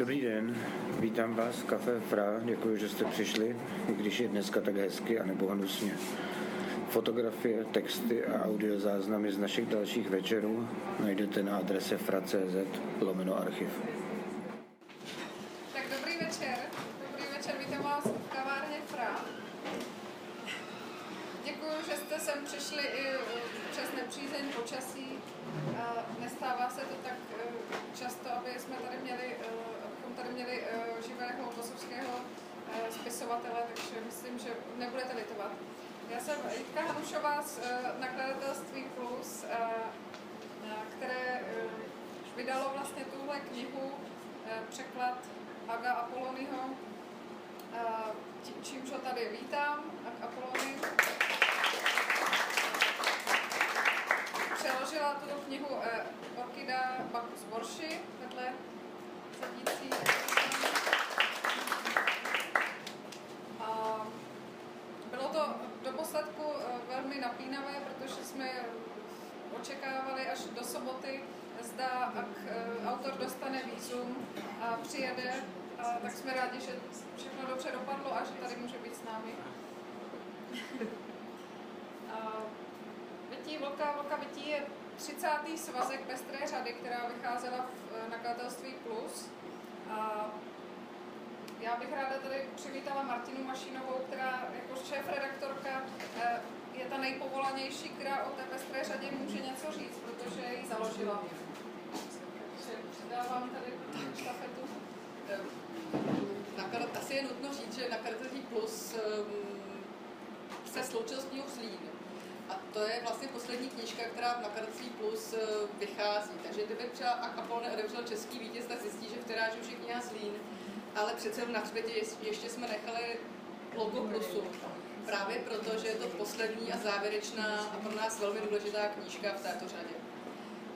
Dobrý den, vítám vás v Café Fra, děkuji, že jste přišli, i když je dneska tak hezky a nebo hnusně. Fotografie, texty a audiozáznamy z našich dalších večerů najdete na adrese fra.cz lomeno archiv. Tak dobrý večer. Dobrý večer, vítám vás v kavárně Fra. Děkuji, že jste sem přišli i eh, přes nepřízeň počasí. A Nestává se to tak eh, často, aby jsme tady měli, eh, abychom tady měli eh, živého kosovského eh, spisovatele, takže myslím, že nebudete litovat. Já jsem Jitka Hanušová z eh, nakladatelství Plus, eh, eh, které vydalo vlastně tuhle knihu, překlad Aga Apolonyho, čímž ho tady vítám, Ag Apolony. Přeložila tuto knihu Orkida Bakus Borši, vedle sedící. A bylo to do posledku eh, velmi napínavé, protože jsme očekávali až do soboty, zda ak eh, autor dostane výzum a přijede, a tak jsme rádi, že všechno dobře dopadlo a že tady může být s námi. A Vytí Vlka, Vlka Vytí je 30. svazek pestré řady, která vycházela v eh, nakladatelství Plus. A já bych ráda tady přivítala Martinu Mašinovou, která jako šéf-redaktorka eh, je ta nejpovolanější, která o té pestré řadě může něco říct, protože ji založila. Předávám tady štafetu. Naklad, asi je nutno říct, že nakladatelství Plus um, se sloučil s New Zlín. A to je vlastně poslední knížka, která v nakladatelství Plus uh, vychází. Takže kdyby třeba Apple neotevřel český vítěz, tak zjistí, že v tiráži už je kniha Zlín. Ale přece na hřbetě ještě jsme nechali logo Plusu. Právě proto, že je to poslední a závěrečná a pro nás velmi důležitá knížka v této řadě.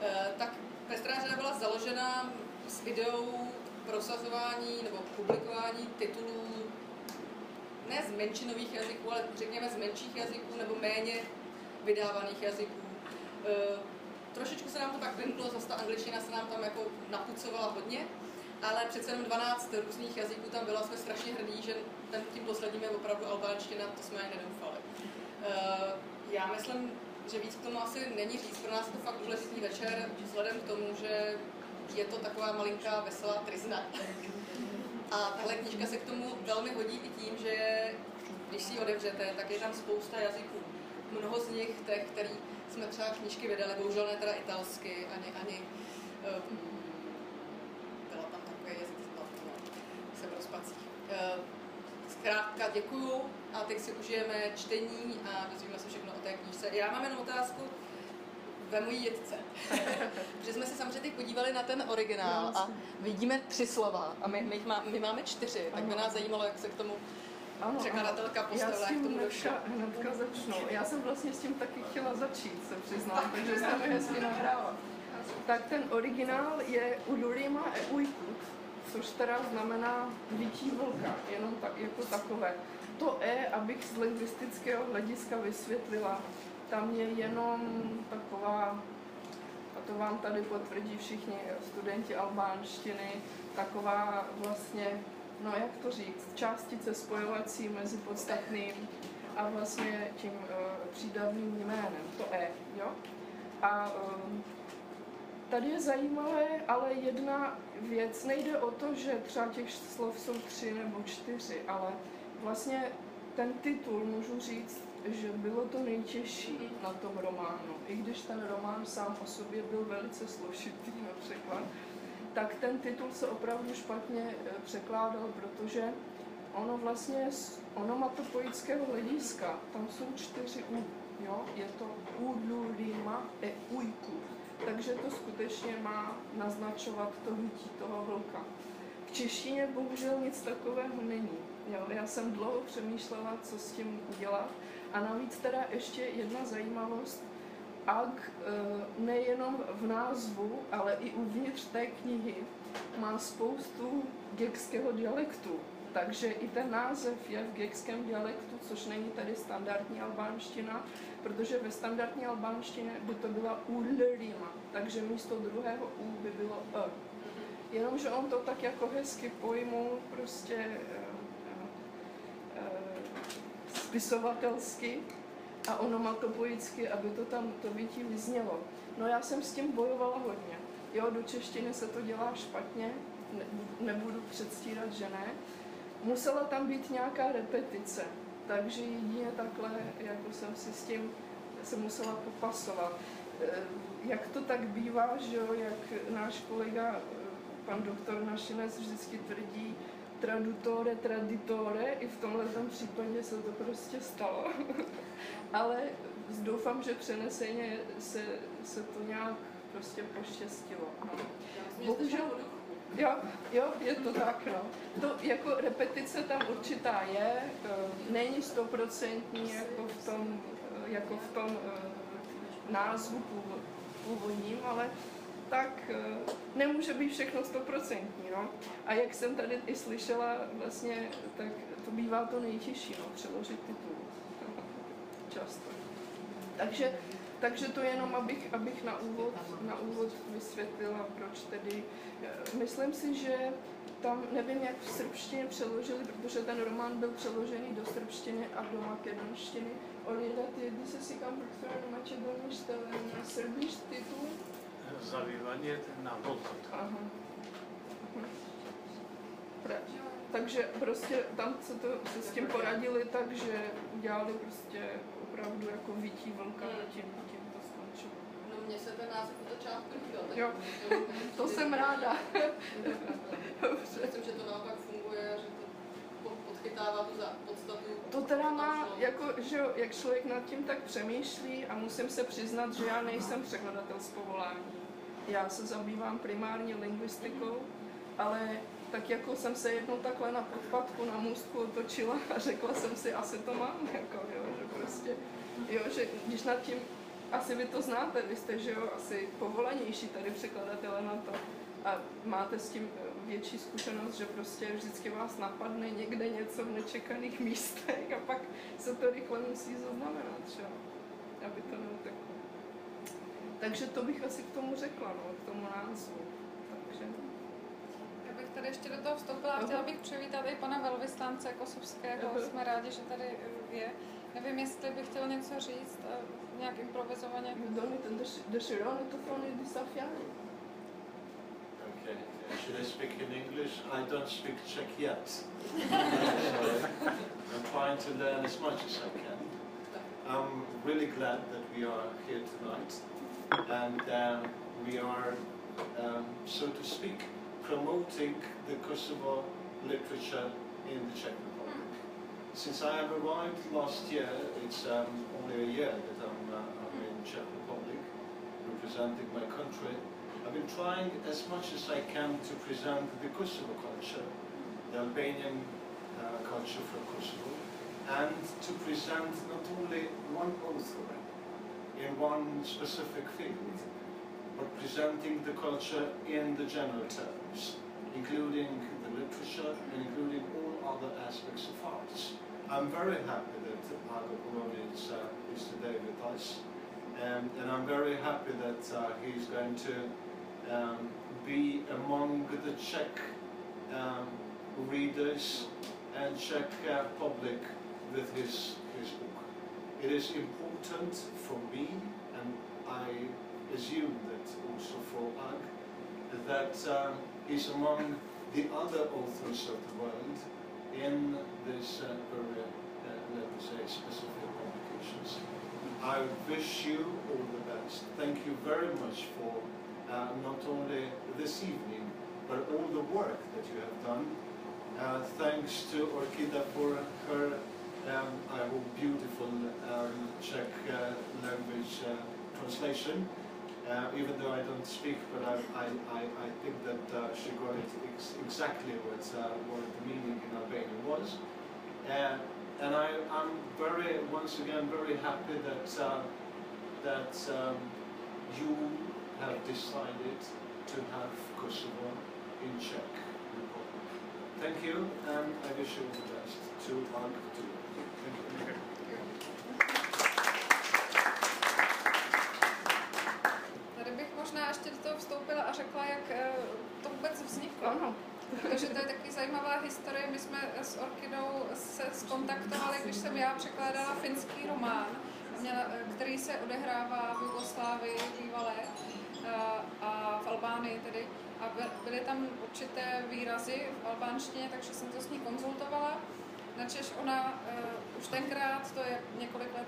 Eh, tak Pestrá řada byla založena s ideou prosazování nebo publikování titulů ne z menšinových jazyků, ale řekněme z menších jazyků nebo méně vydávaných jazyků. E, trošičku se nám to pak vymklo, zase ta angličtina se nám tam jako napucovala hodně, ale přece jenom 12 různých jazyků tam bylo, jsme strašně hrdí, že ten, tím posledním je opravdu albánština, to jsme ani nedoufali. E, já myslím, že víc k tomu asi není říct, pro nás to fakt důležitý večer, vzhledem k tomu, že je to taková malinká veselá trizna. A tahle knížka se k tomu velmi hodí i tím, že když si ji otevřete, tak je tam spousta jazyků. Mnoho z nich, těch, který jsme třeba knížky vydali, bohužel ne teda italsky, ani, ani um, byla tam takový jazyk, no, jsem v rozpacích. Uh, zkrátka děkuju a teď si užijeme čtení a dozvíme se všechno o té knížce. Já mám jenom otázku, ve mojí jedce. Protože jsme se samozřejmě podívali na ten originál a vidíme tři slova a my, my, má, my máme čtyři, tak by nás zajímalo, jak se k tomu Ano, překladatelka postavila, jak k tomu došlo. hnedka, začnu. Já jsem vlastně s tím taky chtěla začít, se přiznám, takže jste mi hezky nahrála. Tak ten originál je Ulurima e Ujkut, což teda znamená vytí vlka, jenom tak, jako takové. To E, abych z lingvistického hlediska vysvětlila, tam je jenom taková, a to vám tady potvrdí všichni studenti albánštiny, taková vlastně, no jak to říct, částice spojovací mezi podstatným a vlastně tím uh, přídavným jménem, to E, jo? A um, tady je zajímavé, ale jedna věc, nejde o to, že třeba těch slov jsou tři nebo čtyři, ale vlastně ten titul můžu říct, že bylo to nejtěžší na tom románu. I když ten román sám o sobě byl velice složitý například, tak ten titul se opravdu špatně eh, překládal, protože ono vlastně z onomatopoického hlediska, tam jsou čtyři U, jo? je to Udlu, Lima e Ujku. Takže to skutečně má naznačovat to vytí toho vlka. V češtině bohužel nic takového není. Jo, já jsem dlouho přemýšlela, co s tím udělat. A navíc teda ještě jedna zajímavost. Ag eh, nejenom v názvu, ale i uvnitř té knihy má spoustu gekského dialektu. Takže i ten název je v gekském dialektu, což není tady standardní albánština, protože ve standardní albánštině by to byla ulrima, takže místo druhého U by bylo E. Jenomže on to tak jako hezky pojmul prostě eh, eh, eh, spisovatelsky a onomatopoicky, aby to tam to vytí vyznělo. No já jsem s tím bojovala hodně. Jo, do češtiny se to dělá špatně, ne, nebudu předstírat, že ne. Musela tam být nějaká repetice, takže jedině takhle, jako jsem si s tím se musela popasovat. Eh, Jak to tak bývá, že jo, jak náš kolega, eh, pan doktor Našinec vždycky tvrdí, tradutore, traditore, i v tomhle případě se to prostě stalo. Ale doufám, že přeneseně se, se to nějak prostě poštěstilo. No. Bohužel, jo, jo, je to tak, no. To jako repetice tam určitá je, eh, není stoprocentní jako v tom, eh, jako v tom eh, názvu půvo- původním, ale tak nemůže být všechno stoprocentní, no. A jak jsem tady i slyšela, vlastně, tak to bývá to nejtěžší, no, přeložit titul. Často. Takže, takže to jenom, abych, abych na, úvod, na úvod vysvětlila, proč tedy. Eh, myslím si, že tam nevím, jak v srbštině přeložili, protože ten román byl přeložený do srbštiny a do makedonštiny. Oni ty se si kam do makedonii na srbíš titul? Zavívaně na volkot. Aha. Takže prostě tam se, to, se s tím poradili tak, že udělali prostě opravdu jako vytí vlka a tím, tím to skončilo. No mně se ten název od začátku líbil. Jo. to- jsem ráda. Myslím, že to naopak funguje, že to po- podchytává tu za podstatu. To teda má, jako, že jo, jak člověk nad tím tak přemýšlí a musím se přiznat, že já nejsem překladatel z povolání. Já se zabývám primárně lingvistikou, ale tak jako jsem se jednou takhle na podpadku na můstku otočila a řekla jsem si, asi to mám, jako, jo, prostě, jo, že když nad tím, asi vy to znáte, vy jste, že jo, asi povolanější tady překladatelé na to a máte s tím eh, větší zkušenost, že prostě vždycky vás napadne někde něco v nečekaných místech a pak se to rychle musí zaznamenat, že jo, aby to neuteklo. Takže to bych asi k tomu řekla, no, k tomu názvu. Takže, Já bych tady ještě do toho vstoupila a chtěla bych přivítat i pana velvyslance Kosovského. Jsme rádi, že tady eh, je. Nevím, jestli bych chtěl něco říct, eh, nějak improvizovaně. Donny, ten deširony to fony disafiani. Okay. Should I speak in English? I don't speak Czech yet. so I'm trying to learn as much as I can. I'm really glad that we are here tonight and um, we are, um, so to speak, promoting the Kosovo literature in the Czech Republic. Since I arrived last year, it's um, only a year that I'm, uh, I'm in Czech Republic, representing my country. I've been trying as much as I can to present the Kosovo culture, the Albanian uh, culture from Kosovo, and to present not only one author in one specific field, but presenting the culture in the general terms, including the literature and including other aspects of arts. I'm very happy that Margot Poloni is, uh, is today with us. Um, and I'm very happy that uh, he's going to um, be among the Czech um, readers and Czech uh, public with his, his book. It is important for me, and I assume that also for Ag, that uh, he's among the other authors of the world in this uh, uh, let me say, specific publications. I wish you all the best. Thank you very much for uh, not only this evening, but all the work that you have done. Uh, thanks to Orkida for her, um, I hope, beautiful um, Czech uh, language uh, translation. Uh, even though I don't speak, but I, I, I, I think that uh, she got it ex exactly what, uh, what the meaning in Albanian was. Uh, and I, I'm very, once again, very happy that, uh, that um, you have decided to have Kosovo in Czech Republic. Thank you, and I wish you the best to Bank too. Zajímavá historie. My jsme s Orchidou se skontaktovali, když jsem já překládala finský román, který se odehrává v Jugoslávii bývalé eh, a v Albánii tedy. A by- byly tam určité výrazy v albánštině, takže jsem to s ní konzultovala. Načež ona uh, už tenkrát, to je několik let,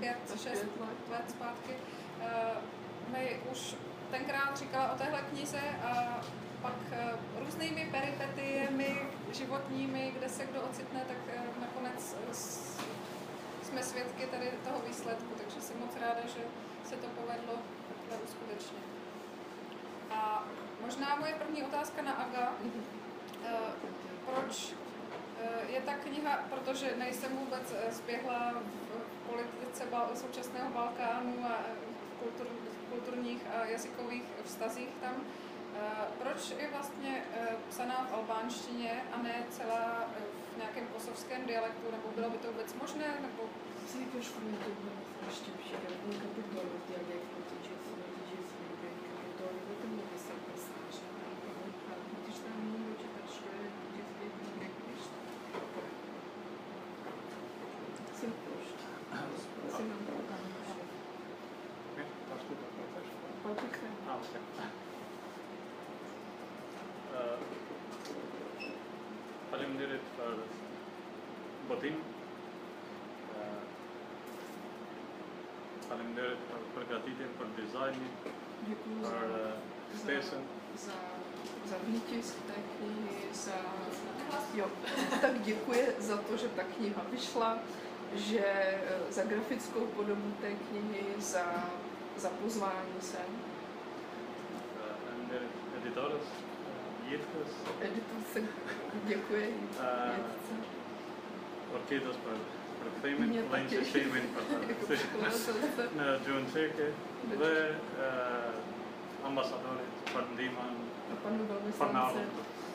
pět, šest let zpátky, uh, mi už tenkrát říkala o téhle knize a pak uh, různými peripetiemi životními, kde se kdo ocitne, tak uh, nakonec s- jsme svědky tady toho výsledku, takže jsem moc ráda, že se to povedlo takhle uskutečnit. A možná moje první otázka na Aga. Uh, proč eh, je ta kniha, protože nejsem vůbec eh, zběhla v politice současného Balkánu a eh, v kultur, v kulturních a jazykových vztazích tam, eh, proč je vlastně eh, psaná v albánštině a ne celá eh, v nějakém kosovském dialektu, nebo bylo by to vůbec možné, nebo Zvykneš komentu ještě přijde, neka by bylo v dialektu, tyče se, tyče se, tyče to, nebo to může se pasáž, a když tam mimo čekat, što je vždycky dialekt, víš? Jsem prošt. Jsem nám to ukážu. Varst du das noch fest? Patrik, Ah, okay. Eh, Faleminderit för Botin. Eh, Faleminderit för përgatitjen, për dizajnin, děkuji për za, eh, ftesën. za, za výtisk té knihy, za, jo, tak děkuje za to, že ta kniha vyšla, že eh, za grafickou podobu té knihy, za, za pozvání sem. eh, eh, Jitkes, Editorce eh, Jitce. Orkidos për të překladatelce. në gjuhën čeke dhe eh, ambasadorit për ndihmën a panu navën.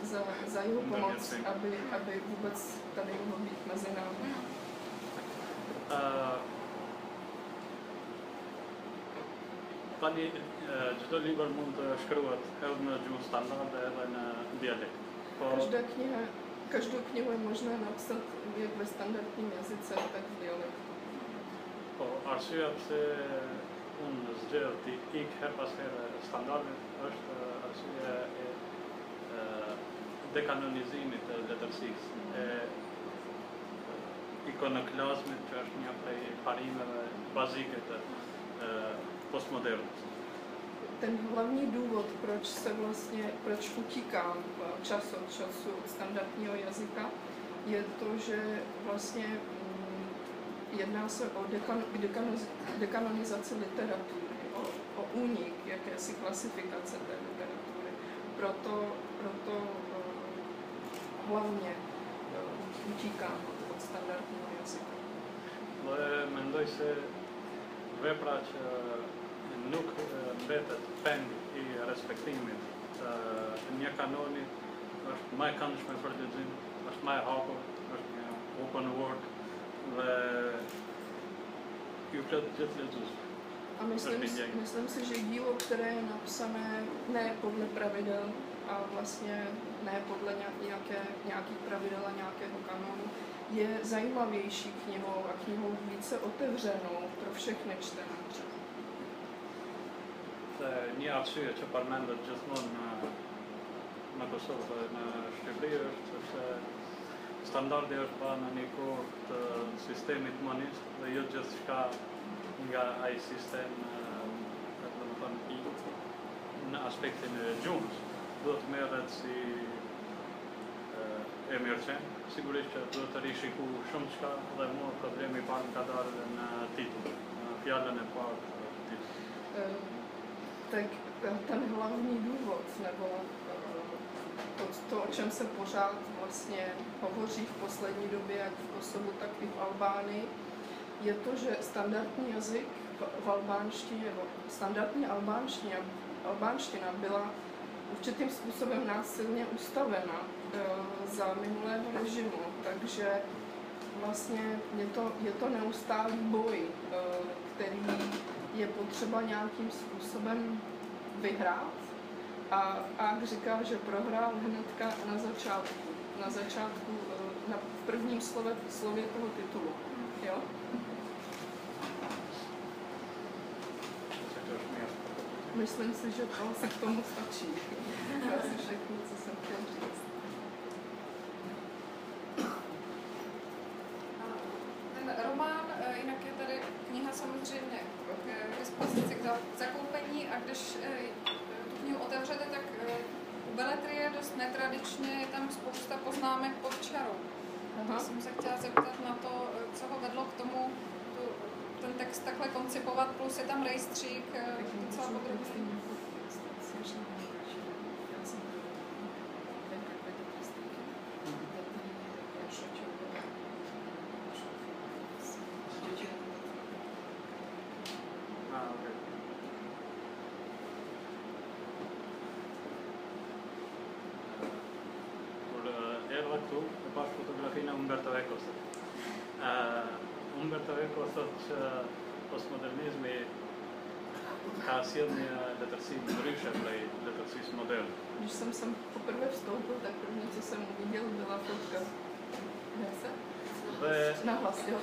za, za jeho pomoc, aby, aby vůbec tady mohl být mezi námi. Eh, Tani eh, çdo libër mund të shkruhet edhe në gjuhë standarde edhe në dialekt. Po Každá kniha, Какую книгу можно написать век в стандартном языце, как сделать? Po, arsyeja pse unë zgjedh të ikë her pas here standardit është arsyeja e, e dekanonizimit të letërsisë, e ikonoklazmit që është një prej parimeve bazike të postmodernës. Ten hlavní důvod, proč se vlastně, proč utíkám eh, čas od času od standardního jazyka, je to, že vlastně mm, jedná se o dekan, dekanonizaci literatury, o, o únik jakési klasifikace té literatury. Proto, proto eh, hlavně eh, utíkám od, standardního jazyka. Dhe mendoj se që nuk mbetet peng i respektimit të një kanoni është më e këndshme për lexim, është më e hapur, është një open world dhe ju plot gjithë lexuesve. A myslím, myslím si, že dílo, které je napsané ne podle pravidel a vlastně ne podle nějak- nějaké, nějakých pravidel a nějakého kanonu, je zajímavější knihou a knihou více otevřenou pro všechny čtenáře. Dhe një arsye që përmendet gjithmonë në në Kosovë dhe në Shqipëri është sepse standardi është ba në një kohë të sistemit monist dhe jo gjithçka nga ai sistem ë, do të thonë i në aspektin e gjuhës do të merret si e mirë qenë, sigurisht që do të rishiku shumë çka dhe mua problemi parë më ka dalë në titull, në fjalën e parë të titullit. Tak eh, ten hlavní důvod, nebo eh, to, to, o čem se pořád vlastně hovoří v poslední době, jak v Kosovu, tak i v Albánii, je to, že standardní jazyk v- albánštině, nebo standardní albánština, albánština byla určitým způsobem násilně ustavena eh, za minulého režimu, takže vlastně je to, je to neustálý boj, který je potřeba nějakým způsobem vyhrát A Ák říká, že prohrál hnedka na začátku. Na začátku, eh, na prvním slove, slově toho titulu. Jo? Myslím si, že to asi k tomu stačí. Asi všechno, co jsem chtěl říct. Ten román, eh, jinak je tady kniha samozřejmě k dispozici k za- zakoupení a když eh, tu knihu otevřete, tak eh, u beletry je dost netradičně, je tam spousta poznámek pod čarou. Já Aha. jsem se chtěla zeptat na to, eh, co ho vedlo k tomu tu, ten text takhle koncipovat, plus je tam rejstřík docela podrobný. Ah, ok. Mul eelõhtu paar fotografiina Umberto Ecost. Uh, Umberto Eco toč uh, postmodernismi silně letrsím rýše play letrsím model. Když jsem sem poprvé vstoupil, tak první, co jsem uviděl, byla fotka. Ne se? Ve Nahlas, jo.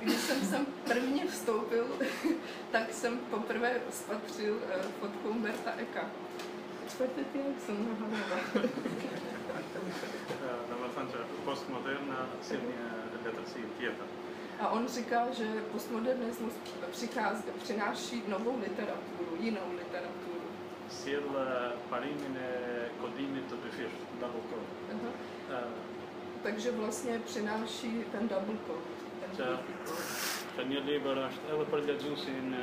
Když jsem sem prvně vstoupil, tak jsem poprvé spatřil eh, fotku Umberta Eka. Čtvrtý týden jsem on se postmoderna silně tietä. A on říká, že postmodernismus přichází, přináší novou literaturu, jinou literaturu. Siellä parimine kodimi to bifir dalko. Takže vlastně přináší ten double code. Ten jag lever eller parliadzusin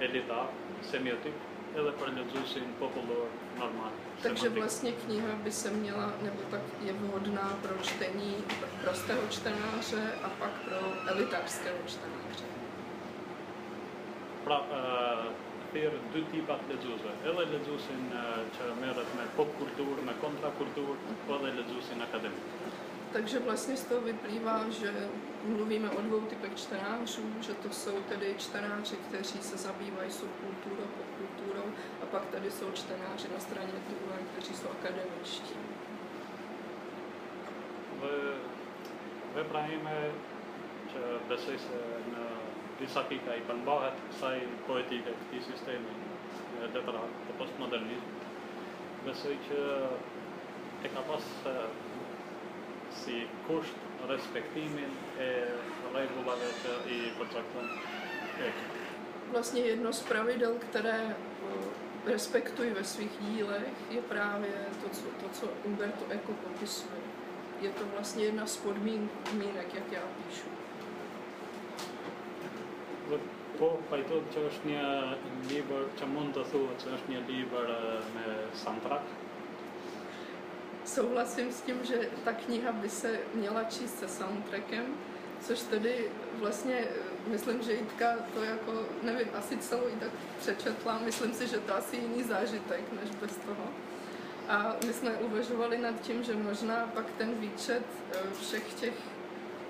elita semiotik, eller parliadzusin popular normal. Takže vlastně kniha by se měla, nebo tak je vhodná pro čtení prostého čtenáře a pak pro elitářského čtenáře. Pra, uh, per du typer ledzusa. Eller ledzusin uh, mer med popkultur, med kontrakultur, eller ledzusin akademik. Takže vlastně z toho vyplývá, že mluvíme o dvou typech čtenářů, že to jsou tedy čtenáři, kteří se zabývají subkulturou, popkulturou a pak tady jsou čtenáři na straně druhé, kteří jsou akademičtí. We, we pravíme, že besej se na vysoký i pan Bahet sai poetika v té systémy literat to postmodernism. Besej, že ekapas si kust respektiimin e leivullavet i kontraktan Vlastně jedno z pravidel, které eh, respektuji ve svých dílech, je právě to, co, to, co Umberto Eco popisuje. Je to vlastně jedna z podmínek, jak já píšu. Po paitot čošně lieber, čo monta thu, čošně lieber me soundtrack. Souhlasím s tím, že ta kniha by se měla číst se soundtrackem, což tedy vlastně, eh, myslím, že Jitka to jako, nevím, asi celou i tak přečetla, myslím si, že to asi jiný zážitek, než bez toho. A my jsme uvažovali nad tím, že možná pak ten výčet eh, všech těch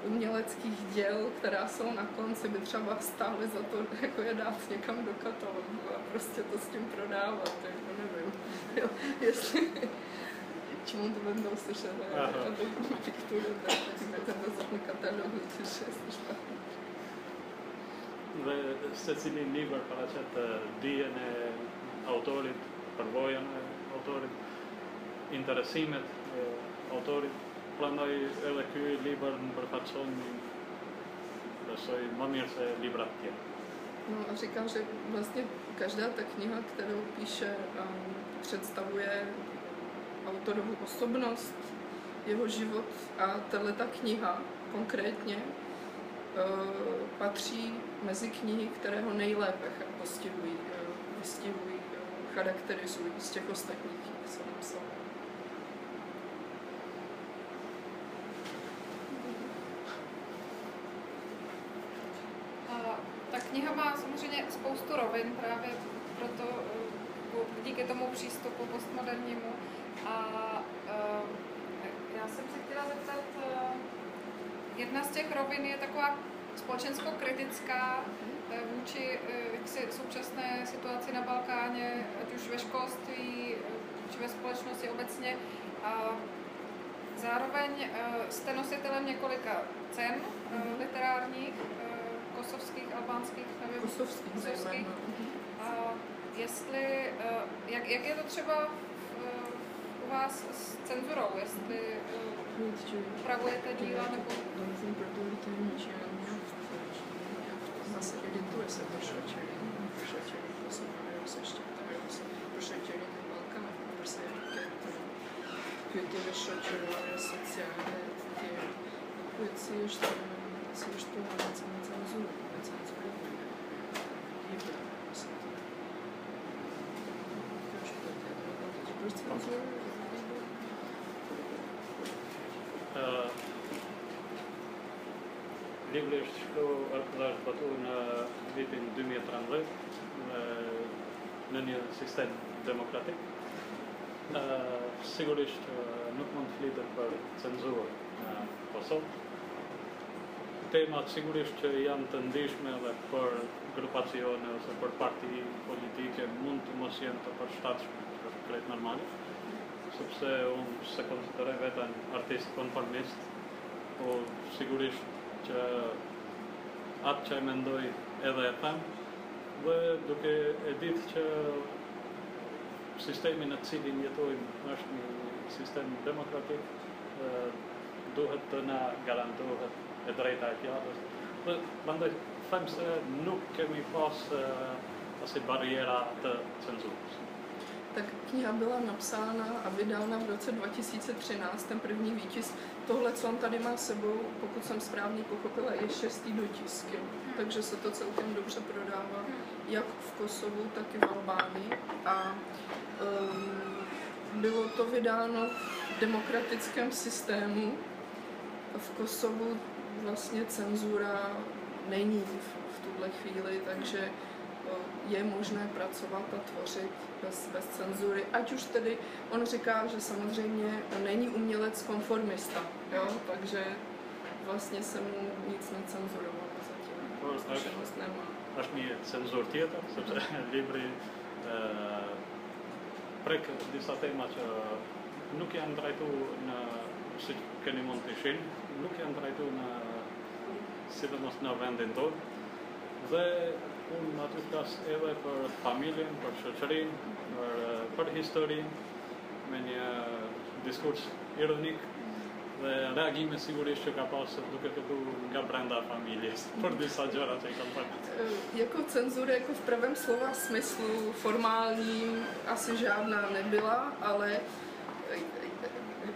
uměleckých děl, která jsou na konci, by třeba stály za to, jako je dát někam do katalogu a prostě to s tím prodávat, jako nevím, jo, jestli, që mund të vendosësh edhe edhe me pikturën dhe me të vendosësh në katalogun të shesësh. Dhe se cili libër paraqet dijen e autorit, përvojën e autorit, interesimet e autorit, prandaj edhe ky libër më përfaqëson besoj më mirë se libra të tjerë. Ну, Asi każdy, właśnie każda ta kniha, którą piszę, um, przedstawuje autorovu osobnost, jeho život a tahle ta kniha konkrétně uh, patří mezi knihy, které ho nejlépe postihují, uh, vystihují, uh, charakterizují z těch ostatních knih, co napsal. Ta kniha má samozřejmě spoustu rovin právě proto, eh, díky tomu přístupu postmodernímu. A eh, já jsem se chtěla zeptat, eh, jedna z těch rovin je taková společensko-kritická, eh, vůči eh, jaksi současné situaci na Balkáně, ať už ve školství, či ve společnosti obecně. A zároveň jste nositelem několika cen mm-hmm. literárních, kosovských, albánských, nevím. Kosovských, kosovských. A jestli, jak, jak je to třeba u vás s cenzurou, jestli upravujete díla nebo... Zase edituje se prošačeli, prošačeli, poslouchají se štěptají se, prošačeli na Balkán, prostě ty vyšačelové sociální, ty věci ještě, si ještě velice necenzuru, necenzuru, Libra, prostě to. Proč cenzuru? Lieblich arkadaş Batu'nun vitin dünya tranlı není systém demokratik. Sigurisht nuk mund të flitet për cenzurë në Kosovë. Temat sigurisht që janë të ndishme dhe për grupacione ose për parti politike mund të mos jenë të përshtatshme, është krejt normale, sepse unë se konsideroj veten artist konformist, po sigurisht që atë që e mendoj edhe e them, dhe duke e ditë që sistemi në cilin jetojmë është një sistem demokratik, duhet të na garantohet e drejta e fjalës. Dhe bandaj them se nuk kemi pas asi bariéra të cenzurës. Tak kniha byla napsána a vydána v roce 2013, ten první výtisk Tohle, co on tady má sebou, pokud jsem správně pochopila, je šestý dotisk. Jo. Takže se to celkem dobře prodává, jak v Kosovu, tak i v Albánii. A um, bylo to vydáno v demokratickém systému. V Kosovu vlastně cenzura není v, v tuhle chvíli, takže je možné pracovat a tvořit bez, bez cenzury. Ať už tedy on říká, že samozřejmě není umělec konformista, jo? takže vlastně se mu nic necenzurovalo zatím. No, Zkušenost nemá. Až mi cenzur tjetër, sepse libri prek disa tema që nuk janë trajtu në si keni mund të shin, nuk janë trajtu sidomos në vendin tonë. Dhe unë aty flas edhe për familjen, për shoqërinë, për, për historinë, me një diskurs ironik dhe reagime sigurisht që ka pasur duke fillu nga brenda familjes për disa gjëra që. Jako cenzura jako v pravém slova smyslu formální asi žádná nebyla, ale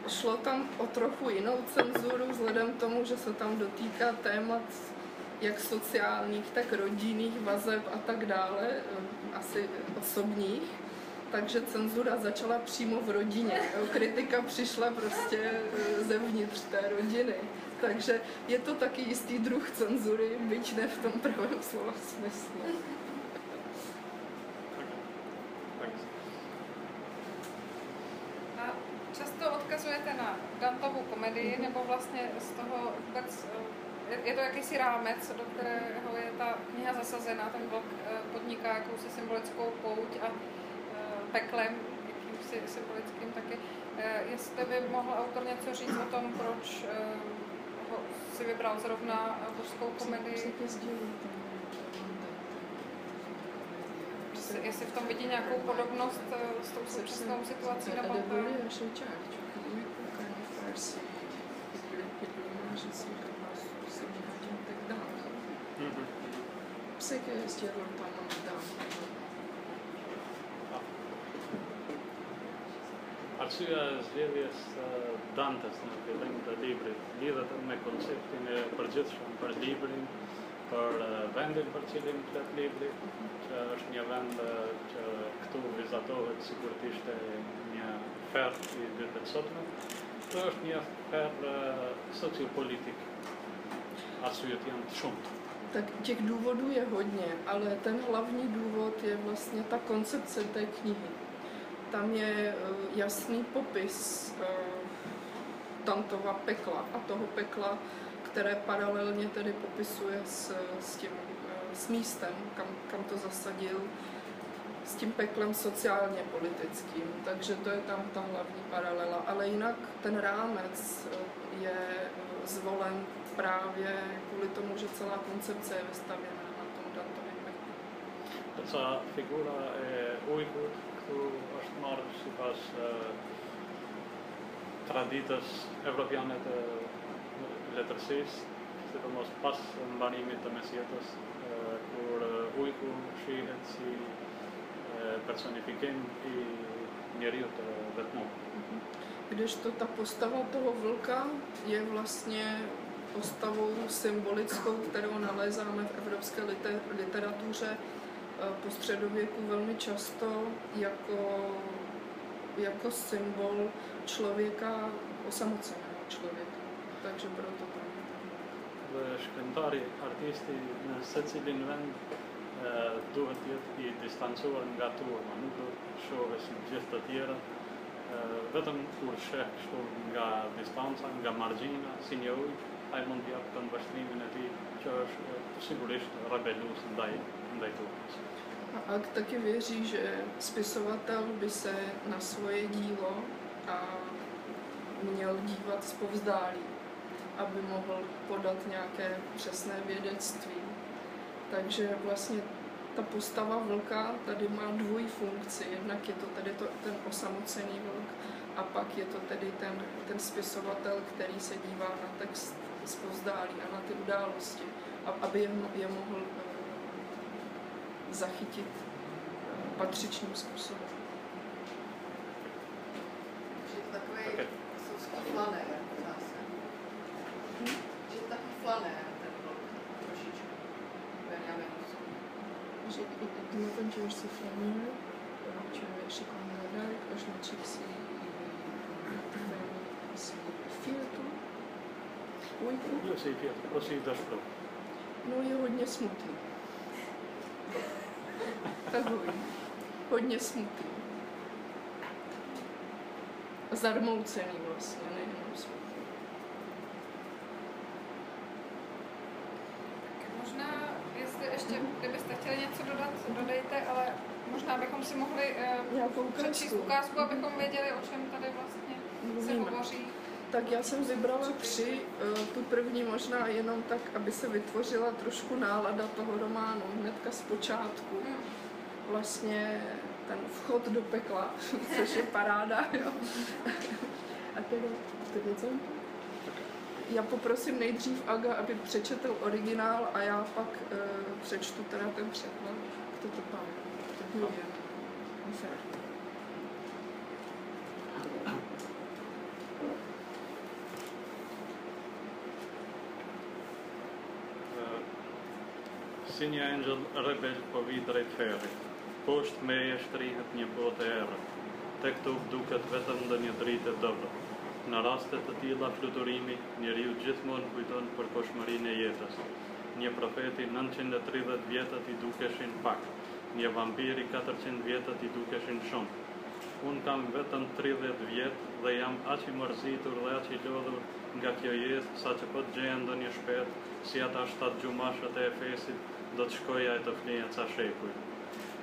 šlo tam o trochu jinou cenzuru vzhledem k tomu, že se tam dotýká témat jak sociálních, tak rodinných vazeb a tak dále, asi osobních. Takže cenzura začala přímo v rodině. Kritika přišla prostě eh, zevnitř té rodiny. Takže je to taky jistý druh cenzury, byť ne v tom pravém slova smyslu. Často odkazujete na Dantovu komedii, nebo vlastně z toho vůbec eh, je to jakýsi rámec, do kterého je ta kniha zasazena. Ten blok eh, podniká jakousi symbolickou pouť a eh, peklem, jakýmsi symbolickým taky. Eh, jestli by mohl autor něco říct o tom, proč ho si vybral zrovna božskou komedii? Jestli v tom vidí nějakou podobnost s tou současnou situací na pse kjo e sqaron pa në dëmë? Ah. Arsyeja e zgjedhjes eh, Dantes në fillim të librit lidhet me konceptin e përgjithshëm për librin, për eh, vendin për cilin flet libri, që është një vend eh, që këtu vizatohet sikur të ishte një ferr i ditëve të sotme, por është një ferr sociopolitik. Arsyet janë të shumta. Tak těch důvodů je hodně, ale ten hlavní důvod je vlastně ta koncepce té knihy. Tam je eh, jasný popis eh, Tantova pekla a toho pekla, které paralelně tedy popisuje s, s tím s místem, kam, kam to zasadil, s tím peklem sociálně politickým, takže to je tam ta hlavní paralela. Ale jinak ten rámec eh, je eh, zvolen právě kvůli tomu, že celá koncepce je vystavěna na tom Dantovém peklu. Essa figura é Uyghur, que as marxivas uh, traditas europiane de letrasis, se tomos pas vanimita mesietas, uh, kur Uyghur, Shihetsi, uh, personifikem i njeriu to vetmo. Kdežto ta postava toho vlka je vlastně postavou symbolickou, kterou nalézáme v evropské liter- literatuře eh, po středověku velmi často jako, jako symbol člověka, osamoceného člověka. Takže proto tam je tam. Scrintari, artisti, nel Sicilin vend, uh, duhet jet i distansuar nga turma, nuk do shohë si gjithë të tjera, uh, vetëm kur sheh kështu nga distanca, nga margjina, ai mund të jap të mbështrimin e tij që është uh, sigurisht rebelus ndaj ndaj turmës. A Akt taky věří, že spisovatel by se na svoje dílo a měl dívat zpovzdálí, aby mohl podat nějaké přesné vědectví. Takže vlastně ta postava vlka tady má dvojí funkci. Jednak je to tady to, ten osamocený vlk a pak je to tedy ten, ten spisovatel, který se dívá na text zpovzdálí a na ty události, a- aby je, je mohl eh, zachytit eh, patřičným způsobem. Že je to takový Také. soudský flanér zase. Že je to takový flanér ten vlk, trošičku. Benjaminovský. Že Dimovan Jerzy Flaneur, čili šikovný Darek, až na Čipsi si Fiatu. Ujku. Io si Pietro, così da spro. No je hodně smutný. Takový. Hodně smutný. Zarmoucený vlastně, nejenom smutný. Možná, jestli ještě, kdybyste chtěli něco dodat, dodejte, ale možná bychom si mohli uh, Nějakou přečíst ukázku. ukázku, abychom věděli, o čem tady vlastně se Mluvíme. hovoří. Tak já jsem vybrala tři, eh, tu první možná jenom tak, aby se vytvořila trošku nálada toho románu, hnedka z počátku. Hmm. Vlastně ten vchod do pekla, což je paráda, jo. A tedy, tedy co? Já poprosím nejdřív Aga, aby přečetl originál a já pak uh, přečtu teda ten překlad. Kdo to pán? Julian. Fér. Si një engjëll rebel po vi drejt ferrit. Poshtë meje shtrihet një botë e errët. Tek duket vetëm ndonjë dritë e dobët. Në raste të tilla fluturimi, njeriu gjithmonë kujton për koshmërinë e jetës. Një profeti 930 vjetët i dukeshin pak, një vampiri 400 vjetët i dukeshin shumë. Unë kam vetëm 30 vjetë dhe jam aq i mërzitur dhe aq i lodhur nga kjo jetë sa që po të gjeja ndonjë shpet, si ata shtatë gjumashët e Efesit, do të shkoja e të fleja ca shekuj.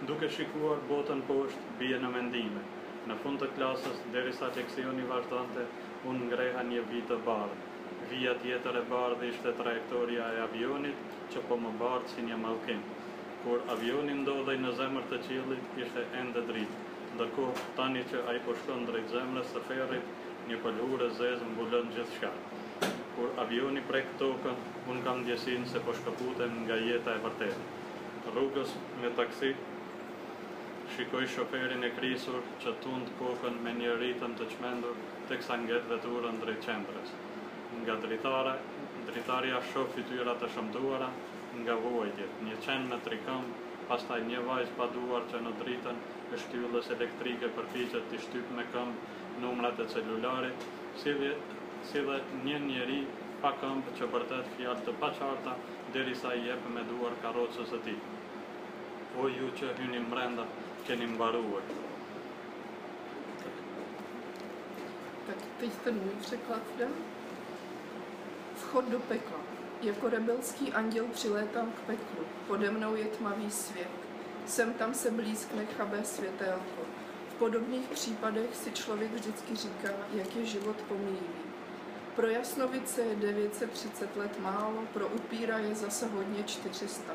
Duke shikuar botën poshtë, bie në mendime. Në fund të klasës, derisa leksioni vazhdonte, unë ngreha një vit të bardhë. Vija tjetër e bardhë ishte trajektoria e avionit që po më bardhë si një mallkim. Kur avioni ndodhej në zemër të qiellit, ishte ende dritë. Ndërkohë, tani që ai po shkon drejt zemrës së ferrit, një pëlhurë zezë mbulon gjithçka. Kur avioni prek tokën, unë kam ndjesinë se po shkëputem nga jeta e vërtetë. Rrugës me taksi, shikoj shoferin e krisur që tund kokën me një ritëm të çmendur teksa ngjet veturën drejt qendrës. Nga dritare, dritarja shoh fytyra të shëmtuara nga vojtjet, një qen me trikëmb, pastaj një vajzë pa duar që në dritën e shtyllës elektrike përpiqet të shtyp me këmbë numrat e celularit, si dhe, si një njeri pa këmbë që vërtet fjalë të paqarta derisa i jep me duar karrocës së tij. O ju që hyni mbrenda, keni mbaruar. Teď ten můj překlad jde. Vchod do pekla. Jako rebelský anděl přilétám k peklu, pode mnou je tmavý svět. Sem tam se blízkne chabé světelko. V podobných případech si člověk vždycky říká, jak je život pomíjivý. Pro jasnovice je 930 let málo, pro upíra je zase hodně 400.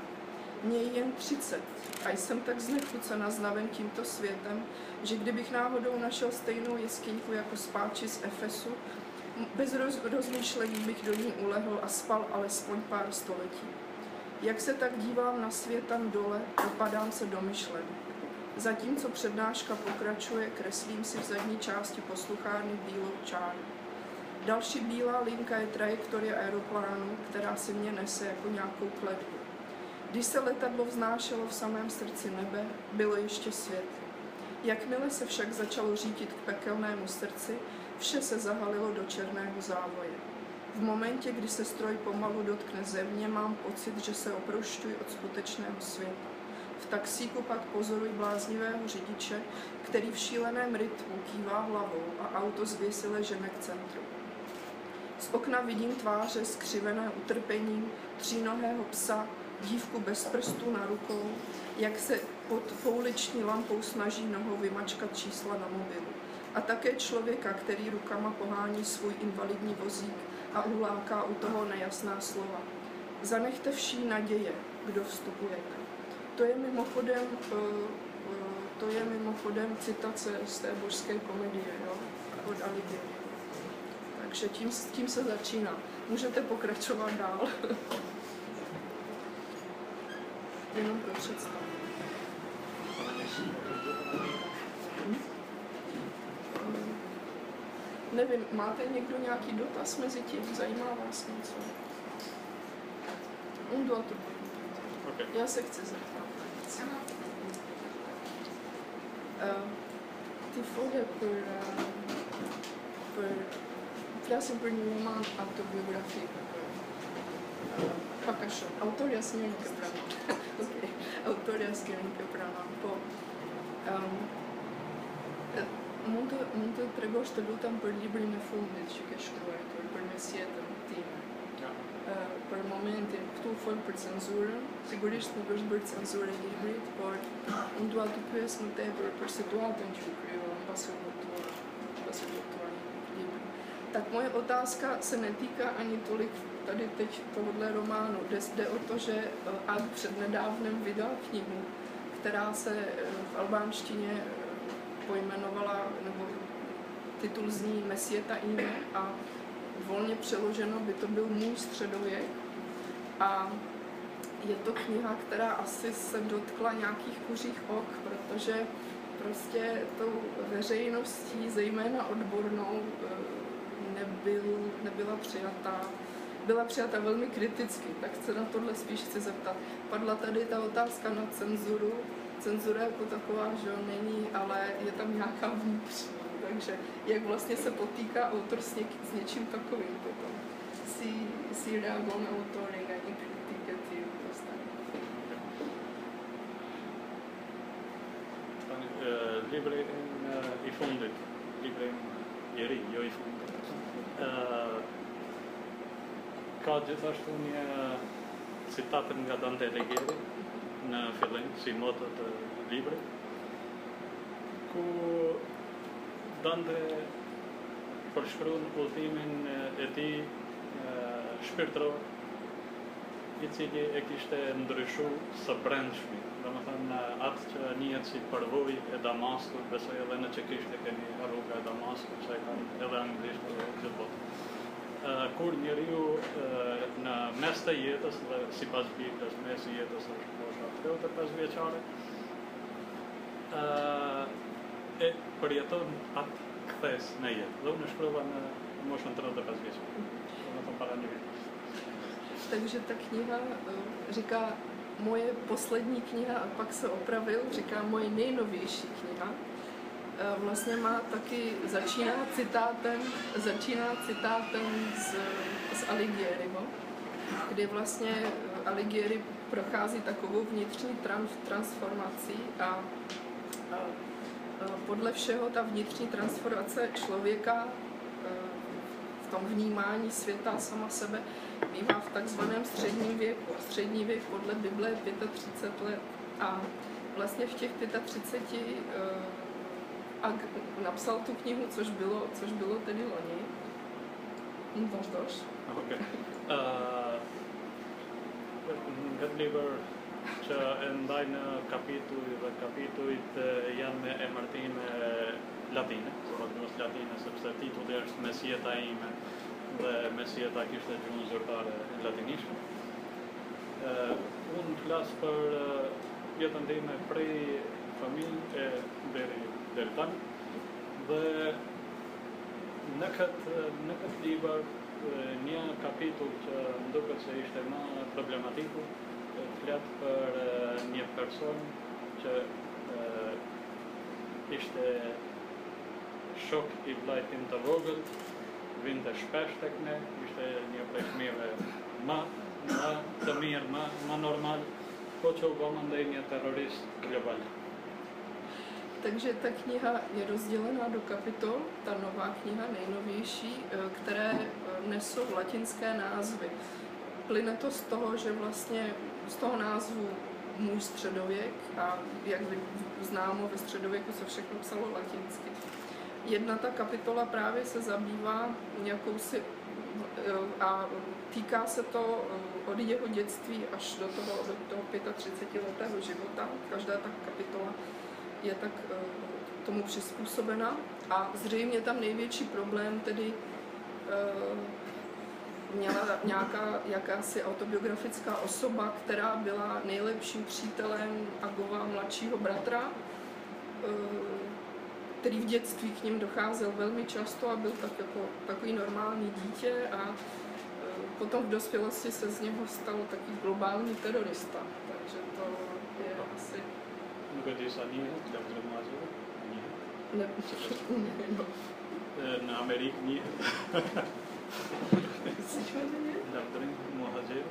Mně je jen 30 a jsem tak znechucena znavem tímto světem, že kdybych náhodou našel stejnou jeskyňku jako spáči z Efesu, bez roz, rozmýšlení bych do ní ulehl a spal alespoň pár století. Jak se tak dívám na svět tam dole, dopadám se do myšlení. Zatímco přednáška pokračuje, kreslím si v zadní části posluchárny bílou čáru. Další bílá linka je trajektorie aeroplánu, která si mě nese jako nějakou kletbu. Když se letadlo vznášelo v samém srdci nebe, bylo ještě svět. Jakmile se však začalo řídit k pekelnému srdci, vše se zahalilo do černého závoje. V momentě, kdy se stroj pomalu dotkne země, mám pocit, že se oprošťuji od skutečného světa. V taxíku pak pozoruji bláznivého řidiče, který v šíleném rytmu kývá hlavou a auto zvěsile žene k centru. Z okna vidím tváře skřivené utrpením, třínohého psa, dívku bez prstů na rukou, jak se pod pouliční lampou snaží nohou vymačkat čísla na mobilu. A také člověka, který rukama pohání svůj invalidní vozík a uláká u toho nejasná slova. Zanechte vší naděje, kdo vstupujete. To je mimochodem, eh, eh, to je mimochodem citace z té božské komedie, jo, od Alighieri. Takže tím, tím se začíná. Můžete pokračovat dál. Jenom pro představu. Nevím, máte někdo nějaký dotaz mezi tím? Zajímá vás něco? Un doit Okay. Já se chci zeptat. Uh, ty folie per, uh, per flasim për një roman autobiografik, apo pak a shumë. Autori asnjëri nuk po, ehm, e pranon. Okej. Autori asnjëri nuk e pranon, po um, mund të mund të tregosh të lutem për librin e fundit që ke shkruar, për mesjetën time. Ja. Uh, për momentin, këtu fol për cenzurën, sigurisht nuk është bërë cenzurë e librit, por unë dua të pyes më tepër për situatën që u kryova mbas u Tak moje otázka se netýká ani tolik tady teď tohohle románu. Jde, jde o to, že uh, Ag přednedávnem vydal knihu, která se uh, v albánštině uh, pojmenovala, nebo titul zní Mesieta Ine a volně přeloženo by to byl můj středověk. A je to kniha, která asi se dotkla nějakých kuřích ok, protože prostě tou veřejností, zejména odbornou, eh, nebyl, nebyla přijatá byla přijata velmi kriticky, tak se na tohle spíš chci zeptat. Padla tady ta otázka na cenzuru. Cenzura jako taková, že není, ale je tam nějaká vnitřní. Takže jak vlastně se potýká autor s, něk, s něčím takovým potom. Si, si reagoval na autory, na kritiky, ty ka gjithashtu një citatën nga Dante Alighieri në fillim, si moto të librit, ku Dante përshkruan udhëtimin e tij shpirtëror, i cili e kishte ndryshu së brendshmi. Dhe më thënë, atë që njët si përvoj e Damaskut, besoj edhe në që kishte keni rruga e Damaskut, që e kanë edhe anglisht edhe gjithë botë. Kur njeriu në mes të jetës dhe sipas Biblës mes i jetës është mosha 35 vjeçare uh, e përjeton atë kthes në jetë. Dhe unë shkrova në moshën 35 vjeçare. Do të thonë para një viti. Takže ta kniha eh, říká moje poslední kniha a pak se opravil, říká moje nejnovější kniha. Eh, Vlastně má taky, začíná citátem, začíná citátem z, z Alighieriho, kdy vlastně eh, Alighieri prochází takovou vnitřní trans, transformací a, a, a podle všeho ta vnitřní transformace člověka eh, v tom vnímání světa sama sebe bývá v takzvaném středním věku. Střední věk podle Bible je 35 let. A vlastně v těch 35 написал ту книгу, це ж було, це ж було та Вілонії. Ну, то ж дощ. Окей. Nga të libër që e ndaj në kapituj dhe kapitujt janë me emërtime latine, po ordinos latine, sepse titulli është Mesjeta ime dhe Mesjeta kishte gjuhën zyrtare latinishme. Unë flasë për jetën time prej familje e deri deri tani dhe në këtë në këtë libër një kapitull që më duket se ishte më problematiku flet për një person që ishte shok i vlajtin të vogël, vinte shpesh tek ne, ishte një prej fëmijëve më më të mirë, më më normal, po që u bë ndaj një terrorist global. Takže ta kniha je rozdělená do kapitol, ta nová kniha, nejnovější, které nesou latinské názvy. Plyne to z toho, že vlastně z toho názvu můj středověk a jak známo, ve středověku se všechno psalo latinsky. Jedna ta kapitola právě se zabývá jakousi eh, a týká se to eh, od jeho dětství až do toho, do toho 35 letého života. Každá ta kapitola je tak eh, tomu přizpůsobena a zřejmě tam největší problém tedy měla nějaká jakási autobiografická osoba, která byla nejlepším přítelem Agova mladšího bratra, eh, který v dětství k ním docházel velmi často a byl tak jako takový normální dítě a eh, potom v dospělosti se z něho stal taky globální terorista. Takže to je asi... Kdy se ní Ne, ne, no. Na Amerikní. Lavdrim Muhajir.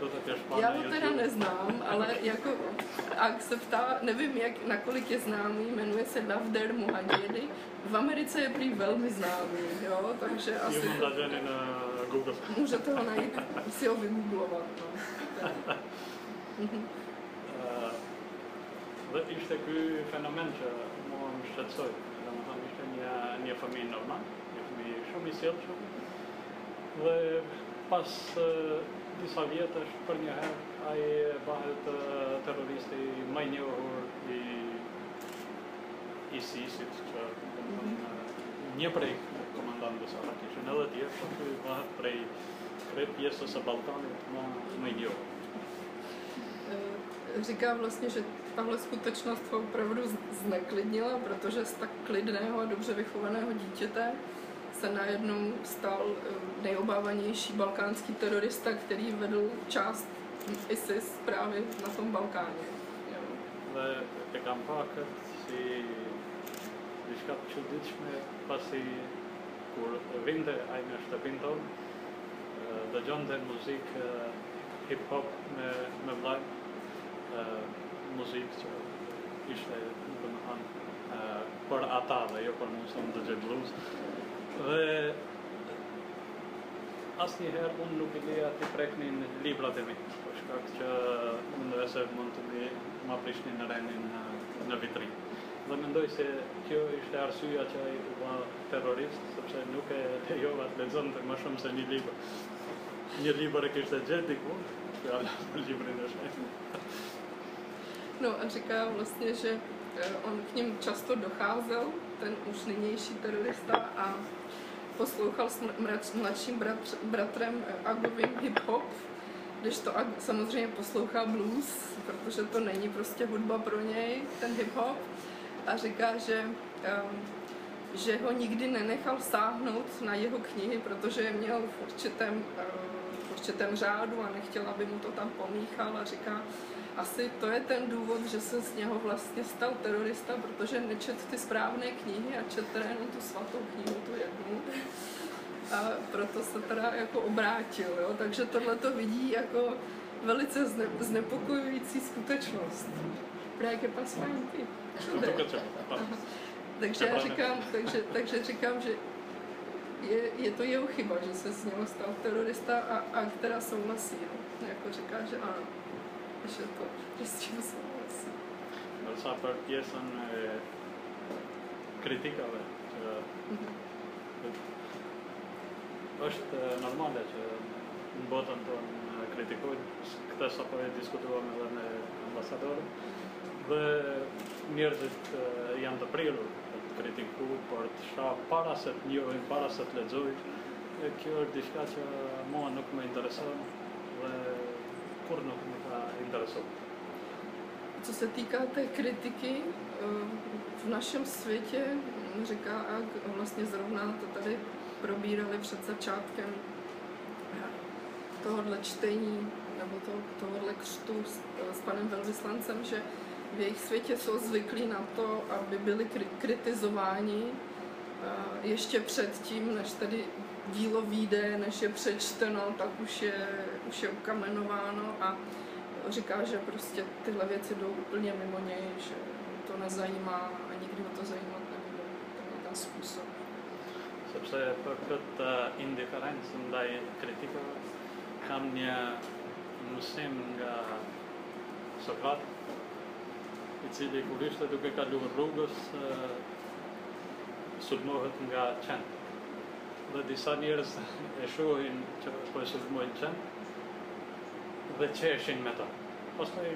To Já ho teda neznám, ale jako, ak se ptá, nevím, jak, nakolik je známý, jmenuje se Lavder Muhajiri. V Americe je prý velmi známý, jo, takže asi... Je na Google. Můžete ho najít, si ho vygooglovat, no. Dhe ishte ky fenomen që mua më shqetësoi. Domethënë ishte një një fëmijë normal, shumë i sjellshëm. Dhe pas disa vjetësh për një herë ai bëhet terroristi më i njohur i ISIS-it që një prej komandantëve sa kishin edhe tjerë, po ky bëhet prej prej pjesës së Ballkanit më më i njohur. Říká vlastně, že tahle skutečnost ho opravdu zneklidnila, protože z tak klidného a dobře vychovaného dítěte se najednou stal eh, nejobávanější balkánský terorista, který vedl část ISIS právě na tom Balkáně. Dhe e kam pakët si të çuditshme pasi kur vinte ai në shtëpin tonë, dëgjonte muzikë hip hop me me vllaj, muzikë që ishte, domethënë, për ata dhe jo për mua som dëgjoj blues. Dhe asë njëherë unë nuk i leja të preknin librat e mi, për shkak që mendoj se mund të mi ma prishnin në renin në, në vitrin. Dhe mendoj se kjo ishte arsyeja që ai u bë terrorist, sepse nuk e lejova të lexonte më shumë se një libër. Një libër e kishte gjetë diku, fjala për librin e shkruar. No a říká vlastně, že on k ním často docházel, ten už nynější terorista a poslouchal s mladším bratr, bratrem Agovým hip-hop, když to Ag samozřejmě poslouchá blues, protože to není prostě hudba pro něj, ten hip-hop. A říká, že, um, že ho nikdy nenechal sáhnout na jeho knihy, protože je měl v určitém, uh, v určitém řádu a nechtěl, aby mu to tam pomíchal a říká, asi to je ten důvod, že se z něho vlastně stal terorista, protože nečet ty správné knihy a čet teda jenom tu svatou knihu, tu jednu. A proto se teda jako obrátil, jo? takže tohle to vidí jako velice zne, znepokojující skutečnost. Právě pas fajnky. No, takže já říkám, takže, takže říkám, že je, je to jeho chyba, že se z něho stal terorista a, a která souhlasí. No. Jako říká, že ano, Ishe të prestigjioze. Nërsa për pjesën e kritikave që mhm. është normale që në botën tonë kritikojnë, këtë sa po e diskutuam edhe me ambasadorën, dhe njerëzit janë të prirur të kritiku, për të shah para se të njohin, para se të lexojnë. Kjo është diçka që mua nuk më intereson dhe kur nuk më ka interesovat. Co se týká té kritiky, v našem světě, říká Ag, vlastně zrovna to tady probírali před začátkem tohohle čtení nebo to, tohohle křtu s, s panem velvyslancem, že v jejich světě jsou zvyklí na to, aby byli kritizováni ještě předtím, než tedy dílo vyjde, než je přečteno, tak už je, už je ukamenováno a říká, že prostě tyhle věci jdou úplně mimo něj, že to nezajímá a nikdy ho to zajímat nebude. To je ten způsob. Sepse përkët indiferencën ndaj kritikëve kam një mësim nga Sokrat, i cili kur ishte duke kaluar rrugës sulmohet nga qenë. Dhe disa njerëz e shohin që po e sulmojnë qenë dhe qeshin me ta. Pastaj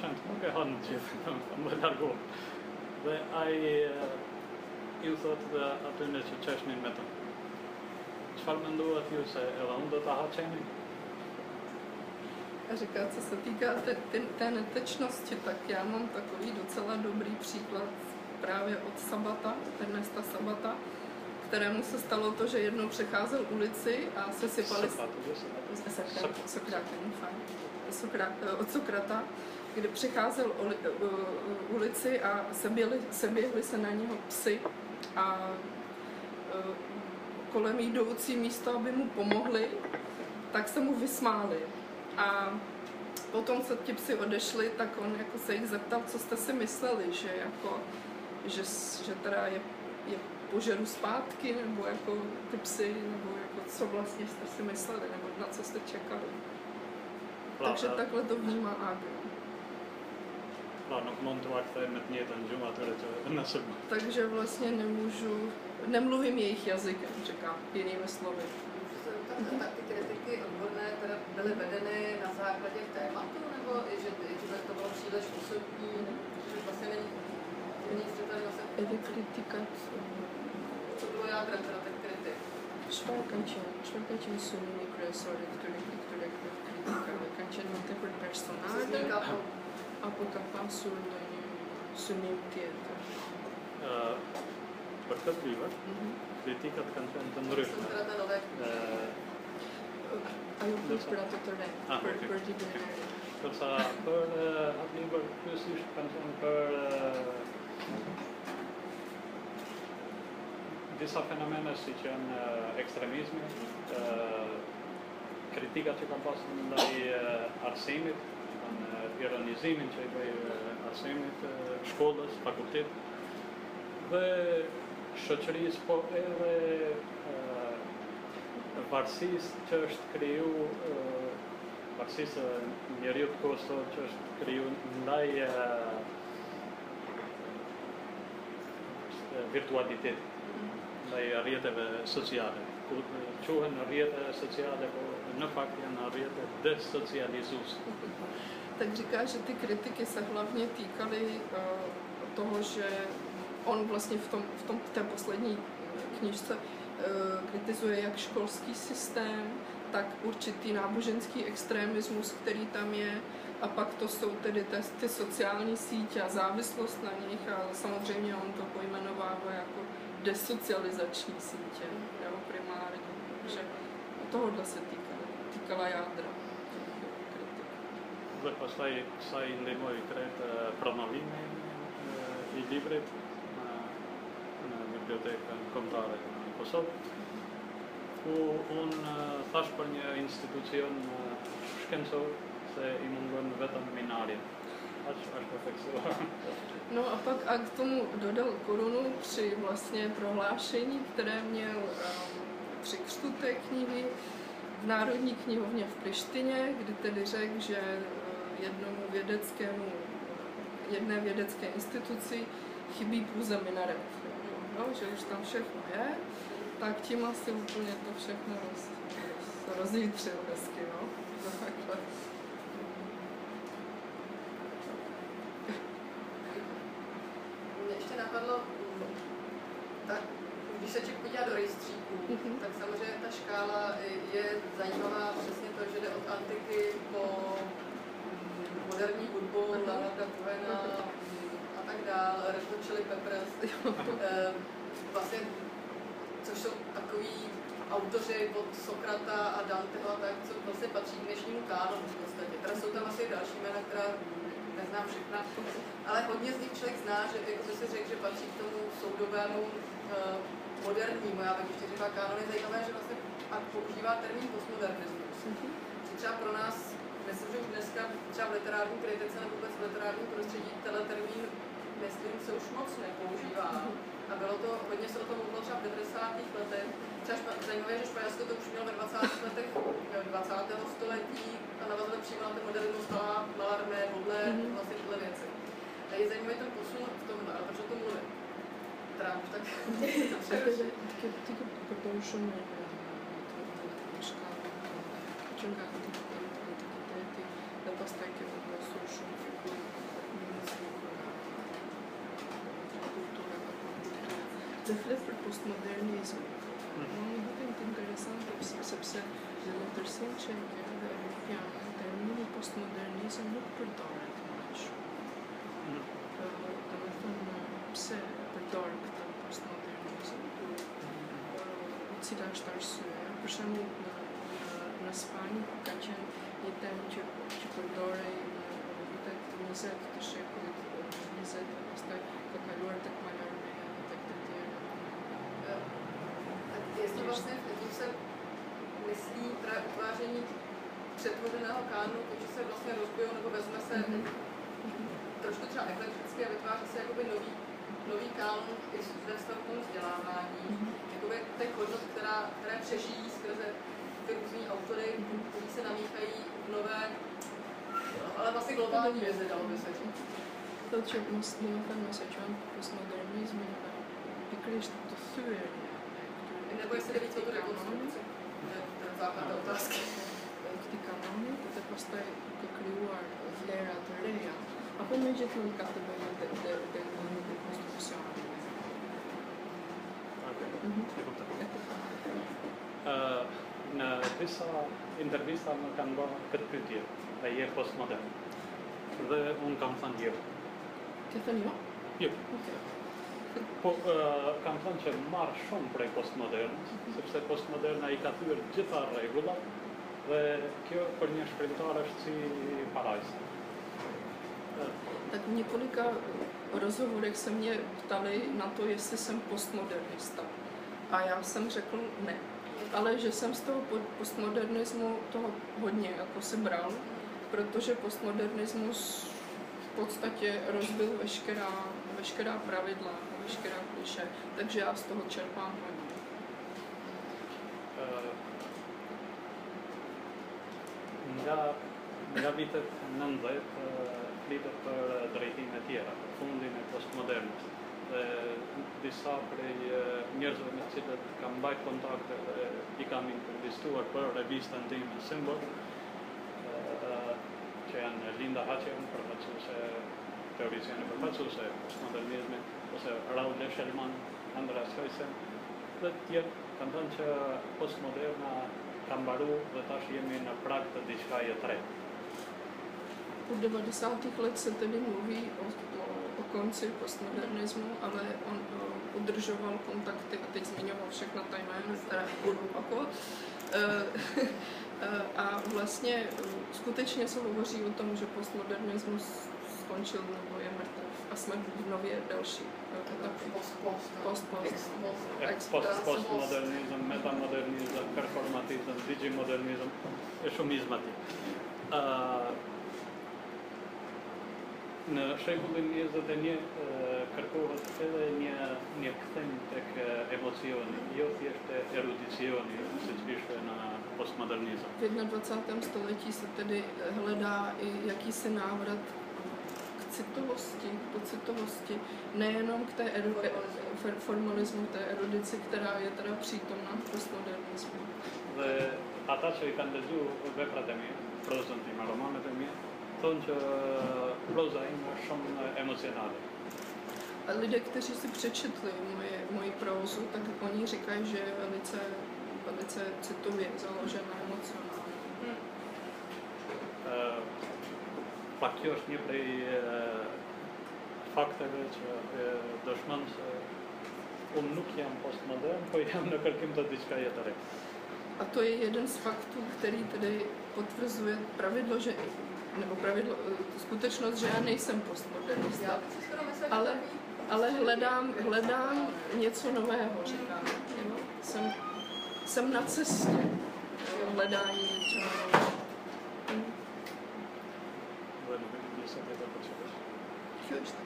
qenë nuk e hanë gjithë, më largohë. Dhe ai ju thotë dhe atyne që qeshnin me ta. Qëfar me ndohet ju se edhe unë do të ha qenin? A říká, co se týká té, té, té netečnosti, tak já mám takový docela dobrý příklad právě od Sabata, Ernesta Sabata, kterému se stalo to, že jednou přecházel ulici a se sypali... Sokrátem, fajn. Eh, od Sokrata, kde přecházel ulici a seběhli, se na něho psy a eh, kolem jdoucí místo, aby mu pomohli, tak se mu vysmáli. A potom, co ti psi odešli, tak on jako se jich zeptal, co jste si mysleli, že jako, že, že teda je, je požeru zpátky, nebo jako ty psy, nebo jako co vlastně jste si mysleli, nebo na co jste čekali takže takhle to vnímá Agri. Takže vlastně nemůžu, nemluvím jejich jazykem, říkám, jinými slovy. Tam tak ty kritiky odborné teda byly vedeny na základě tématu, nebo i že, že to bylo příliš osobní, že vlastně není, není se tady vlastně... Edy kritika, co? Co bylo jádrem teda těch kritik? Člověka čím, jsou mini kresor, který ka, ka qenë më tepër personale apo ka pasur një synim tjetër? Uh, për këtë libër, mm -hmm. kritikat kanë qenë të ndryshme. Ajo fut për atë të re, ah, për, okay. për librin e re. Përsa për atë libër, kërësisht kanë qenë për uh, disa fenomene si qenë ekstremizmi, uh, kritika që kanë pasur ndaj uh, arsimit, kanë uh, ironizimin që i bëj uh, arsimit, shkollës, fakultet, dhe shoqërisë, po edhe varësisë që është kriju varësisë njeriu të Kosovë që është kriju ndaj virtualitet ndaj rrjeteve sociale tak říká, že ty kritiky se hlavně týkaly uh, toho, že on vlastně v, tom, v, tom, v té poslední knižce Eh, kritizuje jak školský systém, tak určitý náboženský extremismus, který tam je, a pak to jsou tedy ty, ty sociální sítě a závislost na nich. A samozřejmě on to pojmenovává jako desocializační sítě, jo, primárně. Takže tohohle se týká, týkala jádra. Dhe pastaj sa i ndihmoi krejt promovimin i librit në bibliotekën kombëtare Kosovë, ku unë thash për një institucion shkencor se i mungon vetëm minarje. Až, až. No a pak a k tomu dodal korunu při vlastně prohlášení, které měl um, při křtu té knihy v Národní knihovně v Prištině, kdy tedy řekl, že eh, jednomu vědeckému, jedné vědecké instituci chybí pouze minaret. No, že už tam všechno je, tak tím asi úplně to všechno roz, roz, rozjítřil hezky, no. Takhle. Mě ještě napadlo, mm, tak, když se člověk podívá do rejstříků, Mhm. tak samozřejmě ta škála je zajímavá přesně to, že jde od antiky po mm, moderní hudbu. Leonarda Cohena mm, a tak dále, Red Hot Chili Peppers, eh, vlastně, což jsou takový autoři od Sokrata a Danteho, a tak, co vlastně patří k dnešnímu kánonu v podstatě. Teda jsou tam asi další jména, která neznám všechna, ale hodně z nich člověk zná, že jako by si řekl, že patří k tomu soudovému uh, modernímu. Já bych ještě řekla, kánon je zajímavé, že vlastně a používá termín postmodernismus. Třeba pro nás, myslím, že už dneska třeba v literární kritice nebo vůbec v literárním prostředí tenhle termín, myslím, se už moc nepoužívá. A bylo to, hodně se o tom mluvilo třeba v 90. letech. Třeba zajímavé, že Španělsko to už mělo ve 20. letech 20. století a navazuje přímo na ten modernismus Malarmé, Bodler, vlastně tyhle věci. A je zajímavý ten posun v tom, ale proč o tom mluvím? Teda už tak... Protože, protože, protože, protože, që nga të dhe të kemi pasur shumë figurë Dhe flet për postmodernizm. Hmm. Më më duke në të interesantë sepse dhe në tërsin që e kërë dhe europianë, termini postmodernizm nuk përdoret më shumë. Hmm. Pra, dhe më thënë pse përdoret këtë postmodernizm, hmm. po, cila është arsyeja. Për shembull, na spání je ten, že že predorej tak to. Tak jestli vlastně tím se myslí právě utváření přetvořeného kánu, to, že se vlastně rozbijou nebo vezme se Mhm. trošku třeba eklekticky a vytváří se jakoby nový, nový kánon i ve vztahu k tomu vzdělávání. Jakoby těch hodnot, která, které přežijí skrze ty různý autory, kteří se namíchají v nové, ale vlastně globální vizi, dalo by se říct. To, čo myslím, ten mesečan postmodernizmu, vyklíš to suverně. Nebo jestli víc o tu rekonstrukci. To je to je základ té otázky. Ty kanony, to je prostě kakliuar, flera, teoria. A potom, že to kategorie de, de, de, de, de konstruktion. Mhm. Uh, Në disa intervista më kanë bërë këtë pyetje, a je postmodern? Dhe unë kam thënë jo. Ke thënë jo? Jo. Okej. Po uh, kam thënë që marr shumë prej postmodernës, sepse postmoderna i ka thyer gjitha rregullat dhe kjo për një shkrimtar është si. Tak v několika rozhovorech se mě ptali na to, jestli jsem postmodernista. A já jsem řekl ne. Ale že jsem z toho po- postmodernismu toho hodně jako si bral, protože postmodernismus v podstatě rozbil veškerá, veškerá pravidla, veškerá kliše, takže já z toho čerpám hodně. Vitet 90 ë, flitet për drejtime tjera, për fundin e postmodernës. Dhe disa prej njerëzve me cilët kam mbajt kontakte dhe i kam intervistuar për revistën time Symbol, që janë Linda Haçen, përfaqësuese teoriciane përfaqësuese e postmodernizmit, ose Raul Leshelman, Andreas Heusen, dhe tjerë kanë thënë që postmoderna ka mbaru dhe tash jemi në prag të diçkaje të re. Od 90. let se tedy mluví o, o, o konci postmodernismu, ale on o, udržoval kontakty a teď zmiňoval všechna ta jména, která budu opakovat. Eh, eh, a vlastně eh, skutečně se hovoří o tom, že postmodernismus skončil nebo je mrtev a jsme v nově další eh, etapě. Post, post, Post, post. ex, në shekullin 21 uh, kërkohet edhe një një kthem tek uh, emocioni, jo thjesht e erudici tradizioni si vyšle na postmodernism. V 21. století se tedy hledá i jakýsi návrat k citovosti, k pocitovosti, nejenom k té eru, formalismu, té erudici, která je teda přítomná v postmodernismu. Dhe ata që i kanë lexuar veprat e mia, prozën time, romanet e mia, thonë që proza ime është shumë emocionale. A lidé, kteří si přečetli moje, moji prózu, tak oni říkají, že je velice, velice citově založena emocionálně. Ë, Pa kjo është një prej e, fakteve që e, dëshmon se jam postmodern, po jam në kërkim të diçka jetë e re. A to je jeden z faktů, který tedy potvrzuje pravidlo, že, nebo pravidlo, eh, skutečnost, že já nejsem postmodernista, Ale- ale hledám, hledám něco nového, říkám. Jo? Jsem, jsem na cestě hledání něčeho nového. Hm. Jo, ještě.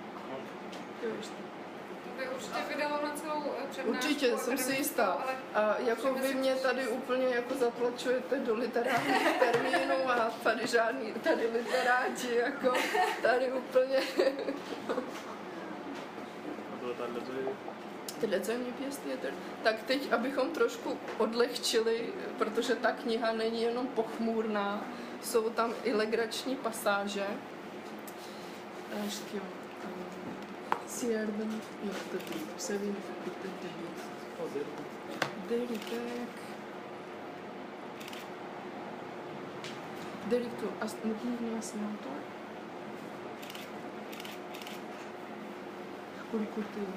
Jo, ještě. By určitě vydalo na celou eh, přednášku. Určitě, jsem si jistá. A jako vy mě tady úplně jako zatlačujete do literárních termínů a tady žádný, tady literáti, jako tady úplně. A Tyhle zeměpisy je tady. Tak teď, abychom trošku odlehčili, protože ta kniha není jenom pochmurná, jsou tam i legrační pasáže. si erdhëm në këtë trip, se vim në këtë trip. Po, deri tek... Deri këtu, as, nuk nuk në asë në autor. Kur, kur të...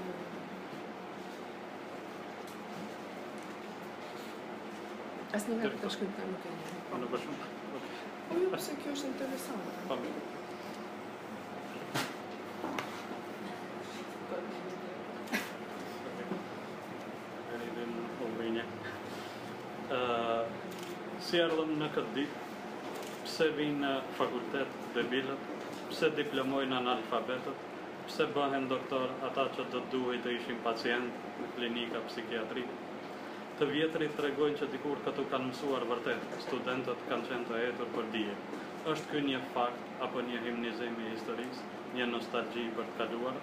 Asë në vetë të shkëntar nuk e një. Po, në bashkë? Po, jo, përse kjo është interesantë. Po, mirë. Si erdhëm në këtë ditë, pse vinë në fakultet debilët, pse diplomojnë analfabetët, pse bëhen doktor ata që do të duhej të ishin pacient në klinika psikiatri. Të vjetrit tregojnë që dikur këtu kanë mësuar vërtet, studentët kanë qenë të etur për dije. Është ky një fakt apo një himnizim i historisë, një nostalgji për të kaluar?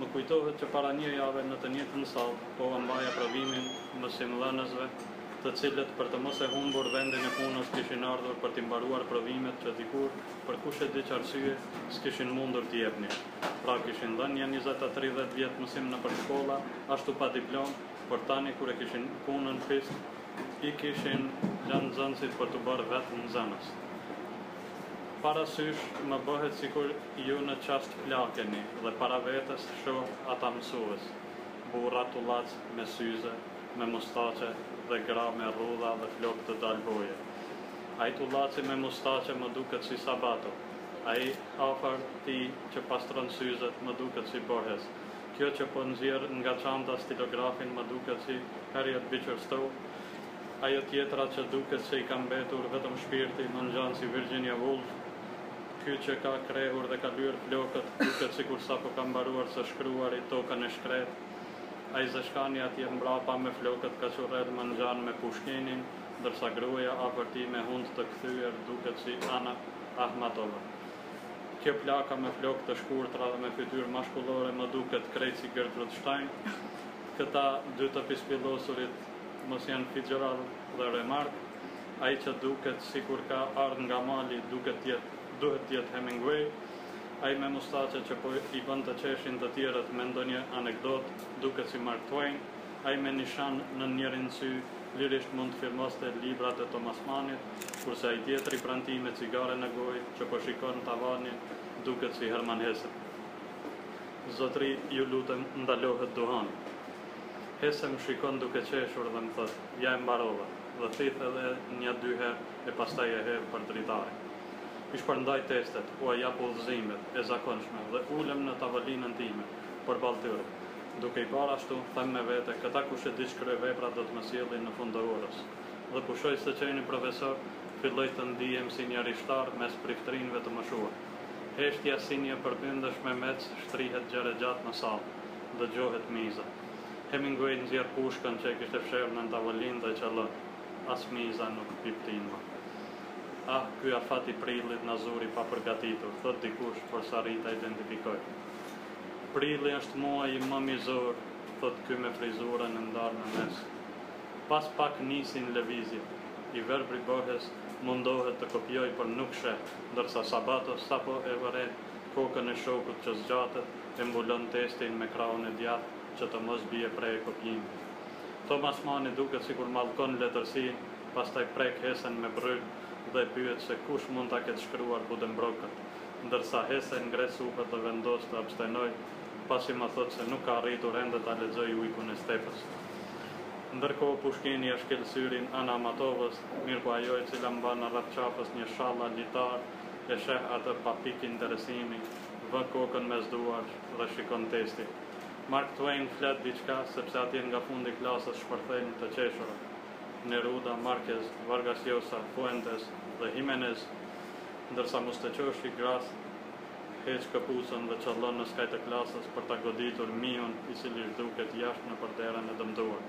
Më kujtohet që para një jave në të njëjtën sallë po mbaja provimin mësimdhënësve, të cilët për të mos e humbur vendin e punës kishin ardhur për të mbaruar provimet që dikur për kush e di që arsye s'kishin mundur t'i jepnin. Pra kishin dhënë një 20-30 vjet mësim në për shkolla, ashtu pa diplom, por tani kur e kishin punën fisk, i kishin lënë nxënësit për të bërë vetë nxënës. Parasysh më bëhet sikur ju në qast plakeni dhe para vetes shoh ata mësues. Burra tullac me syze, me mustaqe dhe gra me rrudha dhe flok të dalboje. Ai tullaci me mustaqe më duket si sabato. Ai afër ti që pastron syzet më duket si borhes. Kjo që po nxjerr nga çanta stilografin më duket si Harriet Beecher Stowe. Ajo tjetra që duket se i ka mbetur vetëm shpirti më ngjan si Virginia Woolf. Ky që ka krehur dhe ka lyer flokët, duket sikur sapo ka mbaruar së shkruari tokën e shkret. Ai zeshkani atje mbrapa me flokët ka qurret më ngjan me pushkinin, ndërsa gruaja afër tij me hund të kthyer duket si Ana Ahmatova. Kjo plaka me flokë të shkurtra dhe me fytyrë mashkullore më duket krejt si Gertrude Stein. Këta dy të pispillosurit mos janë Fitzgerald dhe Remarque. Ai që duket sikur ka ardhur nga mali duket tjetë duhet të jetë Hemingway. Ai me mustaqe që po i bën të qeshin të tjerët me ndonjë anekdot, duket si Mark Twain. Ai me nishan në njërin sy lirisht mund të filmoste librat e Thomas Mannit, kurse ai tjetri pranti me cigare në gojë që po shikon tavanin, duket si Herman Hesse. Zotri, ju lutem, ndalohet duhani. Hesse më shikon duke qeshur dhe më thët, ja e mbarova, dhe thith edhe një dy herë e pastaj e herë për dritare. I shpërndaj testet, u a jap udhëzimet e zakonshme dhe ulem në tavolinën time për baltyre. Duke i parë ashtu, them me vete, këta kush e di shkryej vepra do të më sjellin në fund të orës. Dhe pushoj se qeni profesor, filloj të ndihem si një rishtar mes priftrinëve të mëshuar. Heshtja si një përbindësh me mec shtrihet gjere gjatë në salë, dëgjohet miza. Hemingwayn zier puškan tšekiste všernan tava linda tšalla asmiisannut piptiinma ah, ky afati prillit në zuri pa përgatitur, thot dikush për sa rrita identifikoj. Prilli është muaj i më mizor, thot ky me frizurën në ndarë në mes. Pas pak nisin levizje, i verbri bëhes mundohet të kopjoj për nuk she, ndërsa sabato sapo e vëret kokën e shokut që zgjatët e mbulon testin me kraun e djatë që të mos bie prej e kopjimi. Thomas Mani duke si kur malkon letërsin, pas taj prek hesen me bryllë, dhe pyet se kush mund ta ketë shkruar Buddenbrookët, ndërsa hesen ngres supët dhe vendos të abstenoj, pasi më thot se nuk ka arritur ende ta lexoj ujkun e stepës. Ndërkohë Pushkini e shkel syrin Ana Matovës, mirë po ajo e cila mban në qafës një shalla litar, e sheh atë pa pikë interesimi, vë kokën mes duar dhe shikon testin. Mark Twain flet diçka sepse atje nga fundi klasës shpërthejnë të qeshura. Neruda, Marquez, Vargas Llosa, Fuentes dhe Jimenez, ndërsa Mustaqoshi Gras heq këpusën dhe qëllon në skaj të klasës për ta goditur miun i cili duket jashtë në përderën e dëmduar.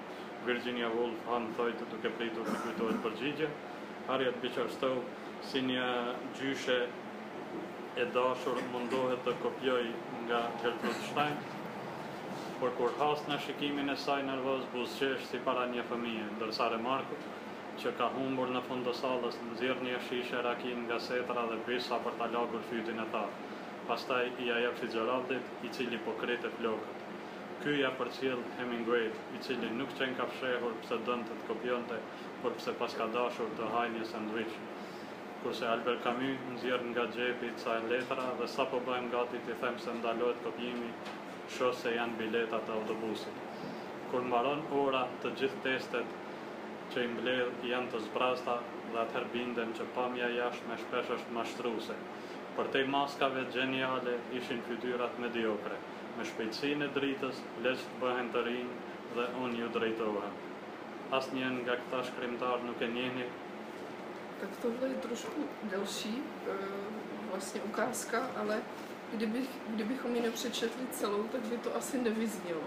Virginia Woolf han thojtë duke pritur të kujtohet përgjigje. Harriet Beecher Stowe si një gjyshe e dashur mundohet të kopjoj nga Gertrude Stein, por kur has në shikimin e saj nervoz buzqesh si para një fëmije, ndërsa Remarku, që ka humbur në fund të sallës, nxjerr një shishe rakin nga setra dhe bisa për ta lagur fytin e tharë. Pastaj i ajo Fitzgeraldit, i cili po krete flokët. Ky ja përcjell Hemingway, i cili nuk qenë ka fshehur pse dënte të kopjonte, por pse pas ka dashur të hajë një sandwich. Kurse Albert Camus nxjerr nga xhepi ca letra dhe sapo bëhem gati të them se ndalohet kopjimi, shoh se janë biletat të autobusit. Kur mbaron ora, të gjithë testet që i mbledh janë të zbrasta dhe atëherë bindem që pamja jashtë me shpesh është mashtruese. Për te maskave gjeniale ishin fytyrat mediokre, me shpejtësinë e dritës, leqë të bëhen të rinj dhe unë ju drejtohem. Asnjën nga këta shkrimtar nuk e njeni Tak tohle je trošku delší e, vlastně ukázka, ale kdybych, kdybychom ji nepřečetli celou, tak by to asi nevyznělo.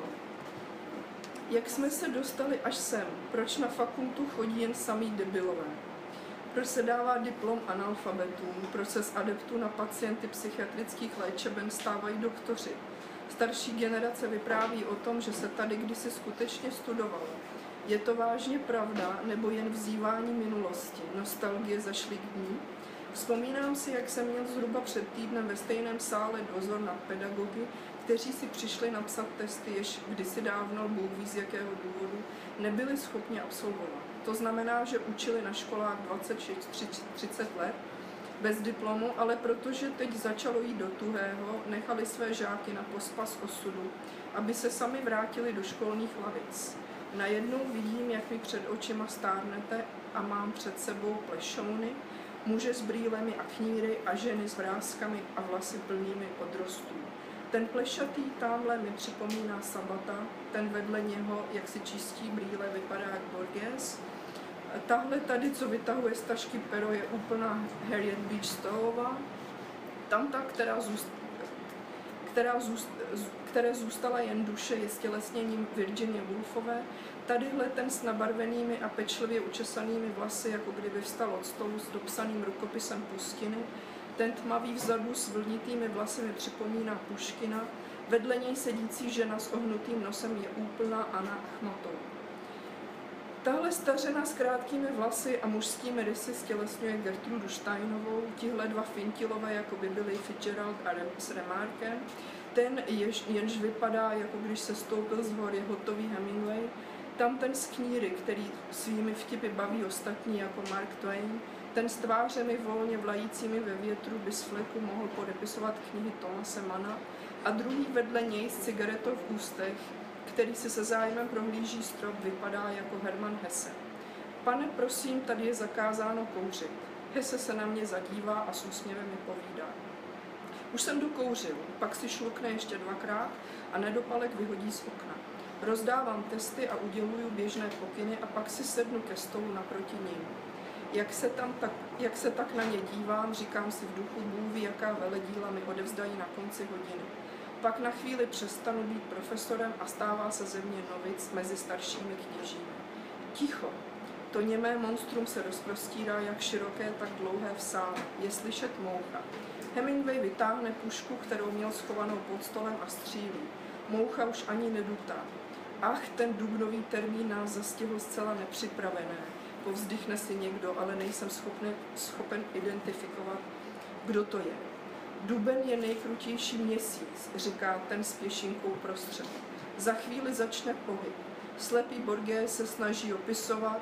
Jak jsme se dostali až sem? Proč na fakultu chodí jen samý debilové? Proč se dává diplom analfabetům? Proč se z adeptů na pacienty psychiatrických léčeben stávají doktoři? Starší generace vypráví o tom, že se tady kdysi skutečně studovalo. Je to vážně pravda, nebo jen vzývání minulosti, nostalgie zašlých dní? Vzpomínám si, jak jsem měl zhruba před týdnem ve stejném sále dozor na pedagogy, kteří si přišli napsat testy, jež kdysi dávno, Bůh ví z jakého důvodu, nebyli schopni absolvovat. To znamená, že učili na školách 26-30 let bez diplomu, ale protože teď začalo jít do tuhého, nechali své žáky na pospas osudu, aby se sami vrátili do školních lavic. Najednou vidím, jak mi před očima stárnete a mám před sebou plešouny, muže s brýlemi a kníry a ženy s vrázkami a vlasy plnými odrostů. Ten plešatý tamhle mi připomíná Sabata, ten vedle něho, jak si čistí brýle, vypadá jak Borges. Tahle tady, co vytahuje z tašky pero, je úplná Harriet Beach Stowova. Tam ta, která, zůst, která zůst, které zůstala jen duše, je stělesněním Virginie Woolfové, Tadyhle ten s nabarvenými a pečlivě učesanými vlasy, jako kdyby vstal od stolu s dopsaným rukopisem Pustiny, ten tmavý vzadu s vlnitými vlasy mi připomíná Puškina, vedle něj sedící žena s ohnutým nosem je úplná Anna Achmatová. Tahle stařena s krátkými vlasy a mužskými rysy stělesňuje Gertrudu Steinovou, tihle dva fintilové, jako by byli Fitzgerald a s Remarkem, ten, jež, jenž vypadá, jako když se stoupil z hory hotový Hemingway, tam ten z kníry, který svými vtipy baví ostatní, jako Mark Twain, ten s tvářemi volně vlajícími ve větru by z fleku mohl podepisovat knihy Tomase Mana a druhý vedle něj s cigaretou v ústech, který si se zájmem prohlíží strop, vypadá jako Herman Hesse. Pane, prosím, tady je zakázáno kouřit. Hesse se na mě zadívá a s úsměvem mi povídá. Už jsem dokouřil, pak si šlukne ještě dvakrát a nedopalek vyhodí z okna. Rozdávám testy a uděluju běžné pokyny a pak si sednu ke stolu naproti ním. Jak se, tam tak, jak se tak na ně dívám, říkám si v duchu, Bůh jaká veledíla mi odevzdají na konci hodiny. Pak na chvíli přestanu být profesorem a stává se ze mě novic mezi staršími kněžími. Ticho. To němé monstrum se rozprostírá jak široké, tak dlouhé v sále. Je slyšet moucha. Hemingway vytáhne pušku, kterou měl schovanou pod stolem a střílí. Moucha už ani nedutá. Ach, ten dubnový termín nás zastihl zcela nepřipravené. Povzdychne si někdo, ale nejsem schopný, schopen identifikovat, kdo to je. Duben je nejkrutější měsíc, říká ten s pěšinkou prostřed. Za chvíli začne pohyb. Slepý Borgé se snaží opisovat,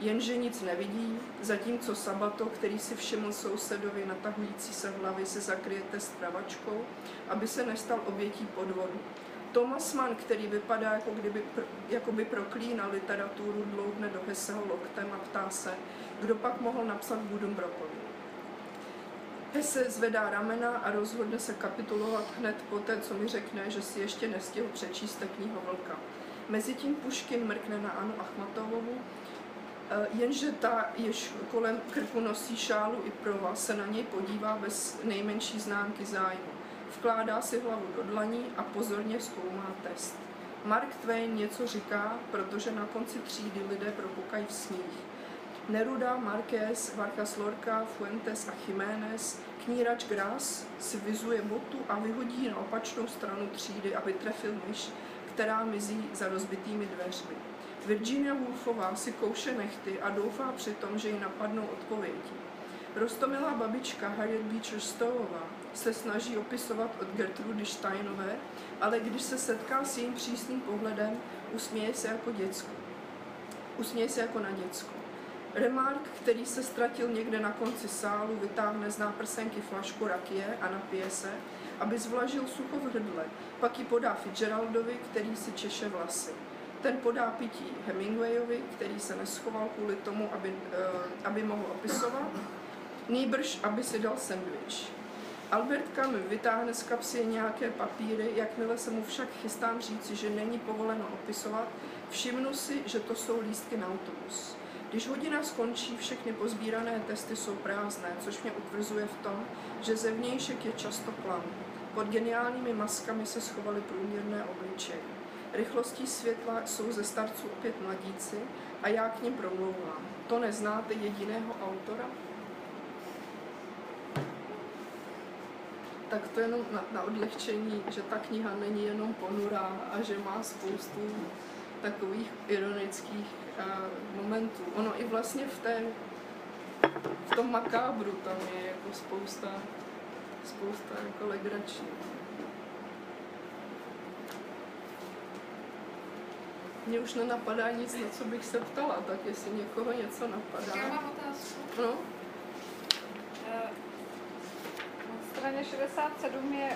jenže nic nevidí, zatímco Sabato, který si všiml sousedovi natahující se hlavy, se zakryjete s pravačkou, aby se nestal obětí podvodu. Thomas Mann, který vypadá, jako, kdyby, jako by proklínal literaturu, dlouhne do Heseho loktem a ptá se, kdo pak mohl napsat Buddenbrockovi. Hesse zvedá ramena a rozhodne se kapitulovat hned poté, co mi řekne, že si ještě nestihl přečíst tekního vlka. Mezitím Puškin mrkne na Anu Achmatovovu, eh, jenže ta, jež kolem krku nosí šálu i prova, se na něj podívá bez nejmenší známky zájmu. Vkládá si hlavu do dlaní a pozorně zkoumá test. Mark Twain něco říká, protože na konci třídy lidé propukají v smích. Neruda, Marquez, Vargas Lorca, Fuentes a Jiménez, knírač Gras si vyzuje botu a vyhodí na opačnou stranu třídy, aby trefil myš, která mizí za rozbitými dveřmi. Virginia Woolfová si kouše nechty a doufá přitom, že ji napadnou odpovědi. Rostomilá babička Harriet Beecher Stoweová se snaží opisovat od Gertrudy Steinové, ale když se setká s jejím přísným pohledem, usměje se jako děcko. Usměje se jako na děcko. Remark, který se ztratil někde na konci sálu, vytáhne z náprsenky flašku rakie a napije se, aby zvlažil sucho v hrdle, pak ji podá Fitzgeraldovi, který si češe vlasy. Ten podá pití Hemingwayovi, který se neschoval kvůli tomu, aby, uh, aby mohl opisovat, nýbrž, aby si dal sendvič. Albert Camus vytáhne z kapsy nějaké papíry, jakmile se mu však chystám říci, že není povoleno opisovat, všimnu si, že to jsou lístky na autobus. Když hodina skončí, všechny pozbírané testy jsou prázdné, což mě utvrzuje v tom, že zevnějšek je často klam. Pod geniálními maskami se schovaly průměrné obličeje. Rychlostí světla jsou ze starců opět mladíci a já k ním promlouvám. To neznáte jediného autora? Tak to jenom na, na odlehčení, že ta kniha není jenom ponurá a že má spoustu takových ironických uh, momentů. Ono i vlastně v, té, v tom makábru tam je jako spousta, spousta jako legrační. Mně už nenapadá nic, na co bych se ptala, tak jestli někoho něco napadá. Já mám otázku. No, Eh, straně 67 je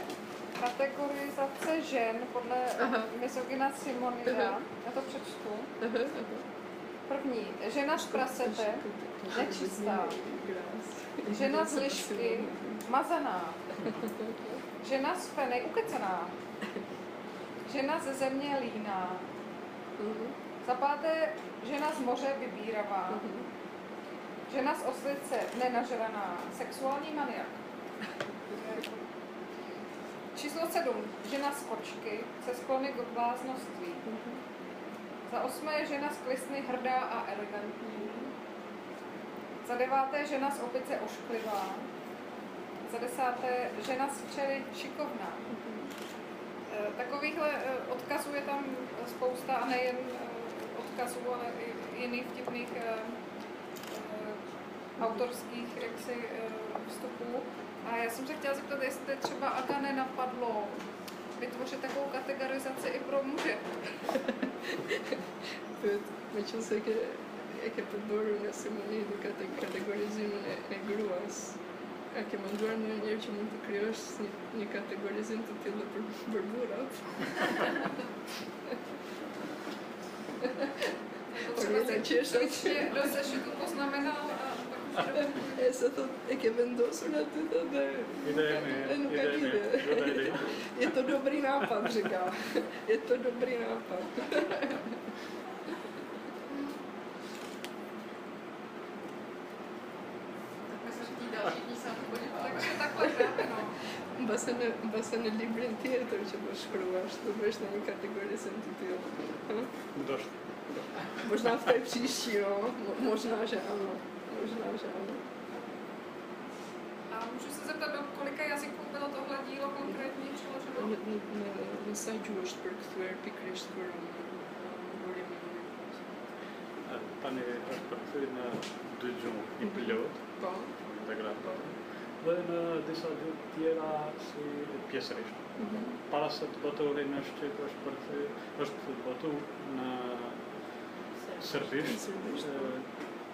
kategorizace žen podle Aha. misogyna Simonida. Já to přečtu. První. Žena z prasete, nečistá. Žena z lišky, mazaná. Žena z feny, ukecená. Žena ze země líná. Mhm, Za páté, žena z moře vybíravá. mhm. Žena z oslice nenažraná. Sexuální maniak. Číslo sedm. Žena z kočky se sklony k bláznoství. Za osmé je žena z klisny hrdá a elegantní. Za deváté žena z opice ošklivá. Za desáté žena z včely šikovná. Eh, Takovýchhle eh, odkazů je tam spousta a nejen eh, odkazů, ale i jiných vtipných autorských jaksi, vstupů. A já jsem se chtěla zeptat, jestli třeba Aga nenapadlo vytvořit takovou kategorizaci i pro muže. Mečel se che, è che per loro una simone di categorizzazione è gruas. Anche mangiando non è molto crios, ne categorizzano tutte le verdura. Třeba Orina si češa. stručně do sešitu poznamenal a pak už to- È stato, è che vendoso una tuta da... Idejný, Enu idejný, kadíde. dobrý idej. Je to dobrý nápad, říká. Je to dobrý nápad. Ne, nedifferentierar že to školu, až to budeš na kategorii jsem ty? Dost. Možná v té příští. Mo- možná, že ano. Možná, že ano. A můžu se zeptat, do kolika jazyků bylo tohle dílo konkrétně přeloženo? Ne, ne, ne, nesaďuješ perktuer, pikriš skoro. Tani perspektiivina dyžu i pilot, Pa, integrator. Lena disađu tijela si pjesariš. mhm. Palasat botu nešto baš prti, baš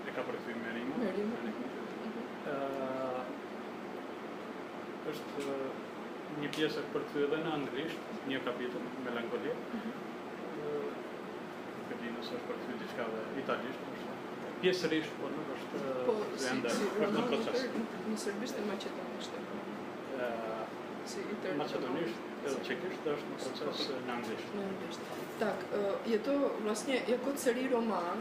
srbiš, Srbiš, eka prti merima. Merima. Është një pjesë e përkthyer edhe në anglisht, një kapitull, Melankolia. E di nëse është përkthyer diçka edhe italisht, është pjesërisht, por nuk është Po, ende është në proces. në serbisht e maqedonisht. Ë, Si. Macedonisht edhe čekisht është në proces në anglisht. Neanglišt. Tak, eh, je to vlastně jako celý román,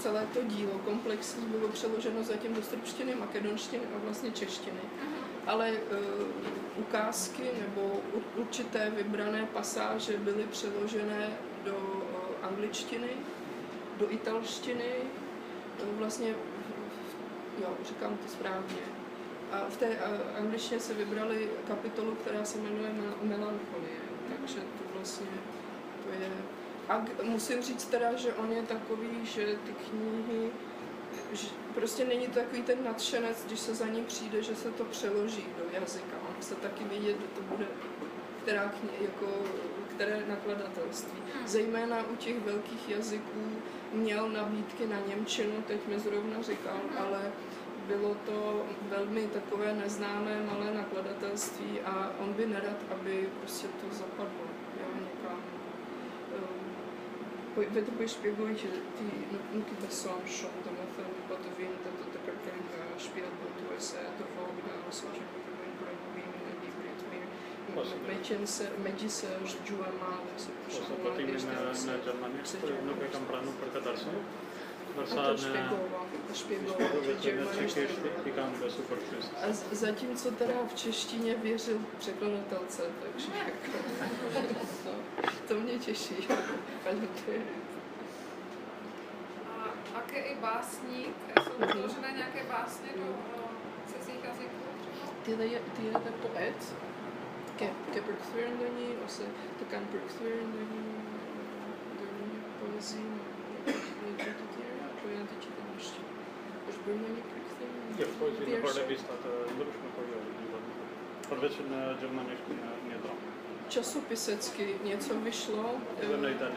celé to dílo komplexní bylo přeloženo zatím do srbštiny, makedonštiny a vlastně češtiny. Ale uh, ukázky nebo určité vybrané pasáže byly přeložené do uh, angličtiny, do italštiny, uh, vlastně, jo, říkám to správně. A v té uh, angličtině se vybrali kapitolu, která se jmenuje Mel- Melancholie, takže to vlastně to je... A musím říct teda, že on je takový, že ty knihy, že prostě není to takový ten nadšenec, když se za ním přijde, že se to přeloží do jazyka. On chce taky vědět, že to bude, která kni- jako, které nakladatelství. Zejména u těch velkých jazyků měl nabídky na Němčinu, teď mi zrovna říkal, ale bylo to velmi takové neznámé malé nakladatelství a on by nerad, aby prostě to zapadlo perché spiega tu e se to vogna, so že mluvím pro výměny libry, Possible. Međen se, međi se žďuje málo, se Ose pošlo po tými në, në Gjermanisht, nuk e kam pranu për këtë arsye. A Ndërsa to në špěgova, to špěgova, shpjegove že të në Germanisht čekisht i kam besu për fyst. A z- zatímco teda v češtině věřil překladatelce, takže jako, no, to mě těší. To je- A aké i básník, jsou Mhm. přeložené nějaké básně do cizích jazyků? Ty je, ty je ten poet, ke, ke perkthyer ndonjë ose të kanë perkthyer ndonjë ndonjë poezi në gjë të tjera, apo janë të gjitha në shqip? Është bërë ndonjë perkthyer? Jo, poezi në për Thjesht časopisecky něco vyšlo. Eh, një eh,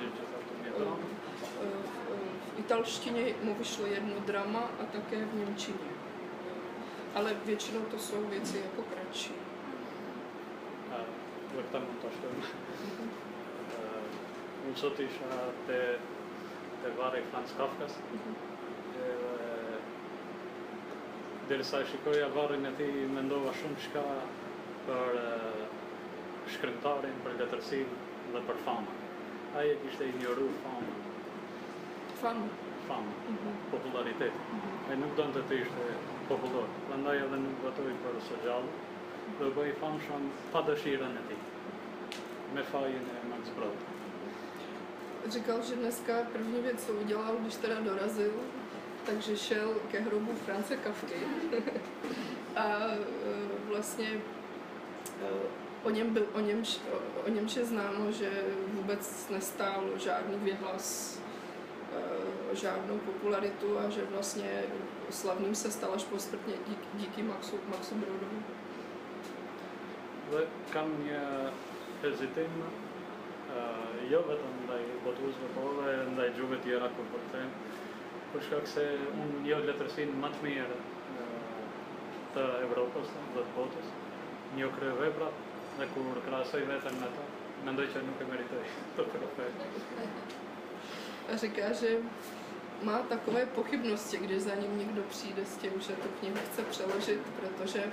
V italštině mu vyšlo jedno drama a také v Němčině. Ale většinou to jsou věci jako kratší. Dhe këta mund të shtojmë. Unë sot isha te, te vare i Franz Kafkas, edhe derisa e shikoja varrin e tij mendova shumë çka për eh, shkrimtarin, për letërsinë dhe për famën. Ai e kishte ignoruar famën, Fama. famën, Mhm. popularitet. Ai nuk donte të ishte popullor. Prandaj edhe nuk votoi për së gjallë dhe u bëi famshëm pa dëshirën e tij. Me fajin e Max Brod. Říkal, že dneska první věc, co udělal, když teda dorazil, takže šel ke hrobu France Kafky. a e, vlastně e, o něm, byl, o, něm, o, něm je známo, že vůbec nestál žádný věhlas e, o žádnou popularitu a že vlastně slavným se stal až posmrtně díky, díky Maxu, Maxu Brodovi. Kam një hezitim uh, jo vetëm ndaj botuesve, por edhe ndaj gjuhëve tjera kur po të them, për shkak se unë jo letërsinë më të mirë uh, të Evropës dhe të botës, një krye veprat dhe kur krahasoj veten me ta, mendoj që nuk e meritoj të profet. A říká, že má takové pochybnosti, když za ním někdo přijde s tím, že tu knihu chce přeložit, protože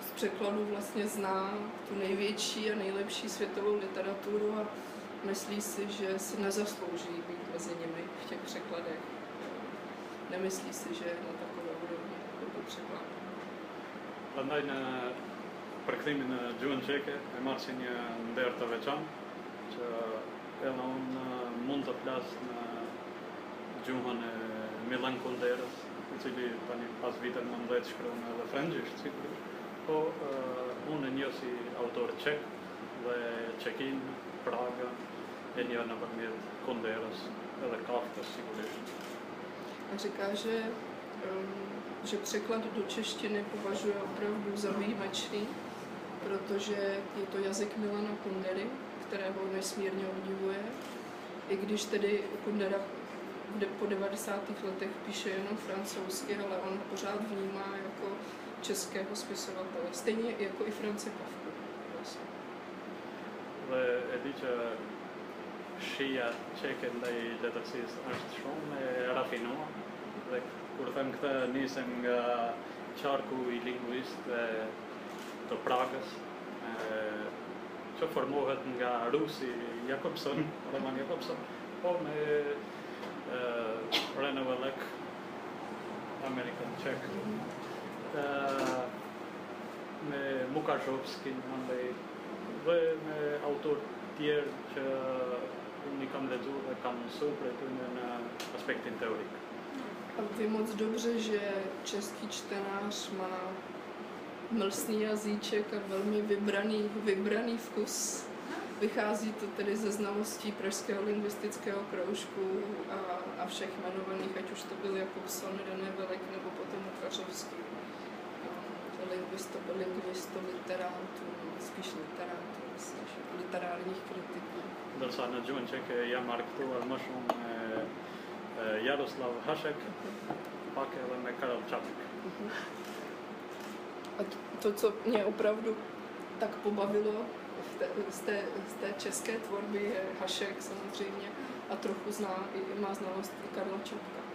z překladu vlastně zná tu největší a nejlepší světovou literaturu a myslí si, že si nezaslouží být mezi nimi v těch překladech. Nemyslí si, že je na takové úrovni jako překlad. Prandaj në për kthimin në gjuhën çeke e marrë një nder të veçantë që edhe unë mund të flas në gjuhën e Milan Kunderës, i cili tani pas vitet 19 shkruan edhe frëngjisht sigurisht. Po uh, unë e njoh si autor çek dhe çekin Praga e njoh nëpërmjet Kunderës edhe Kaftës sigurisht. Říká, že, um, že překlad do češtiny považuje opravdu za výjimečný, protože je to jazyk Milana Kundery, kterého nesmírně obdivuje. I když tedy Kundera po 90. letech píše jenom francouzsky, ale on pořád vnímá jako českého spisovatele. Stejně jako i Franci Kafku. Vlastně. Dhe e di që shija qeke ndaj letërsisë është shumë e rafinuar dhe kur them këtë nisem nga qarku i lingvistëve të Pragës, e, që formohet nga rusi Jakobson, Roman Jakobson, po me e, Rene Wellek, American Czech, me Mukashovskin, andaj dhe me autor tjerë që unë i kam lexuar dhe kam mësuar për tyre në aspektin teorik. A ví moc dobře, že český čtenář má mlsný jazyček a velmi vybraný, vybraný vkus. Vychází to tedy ze znalostí Pražského lingvistického kroužku a, a všech jmenovaných, ať už to byl Jakobson, René Velek nebo potom Ukařovský. Lingvisto, lingvisto, literátů, spíš literátů, literárních kritiků. Ndërsa në gjuhën çeke jam marktuar më shumë me e, Jaroslav Hashek, pak Karel Čapek. A to, co mě opravdu tak pobavilo té, z, té, z té české tvorby, je Hašek samozřejmě a trochu zná, má znalost i Karla Čapka.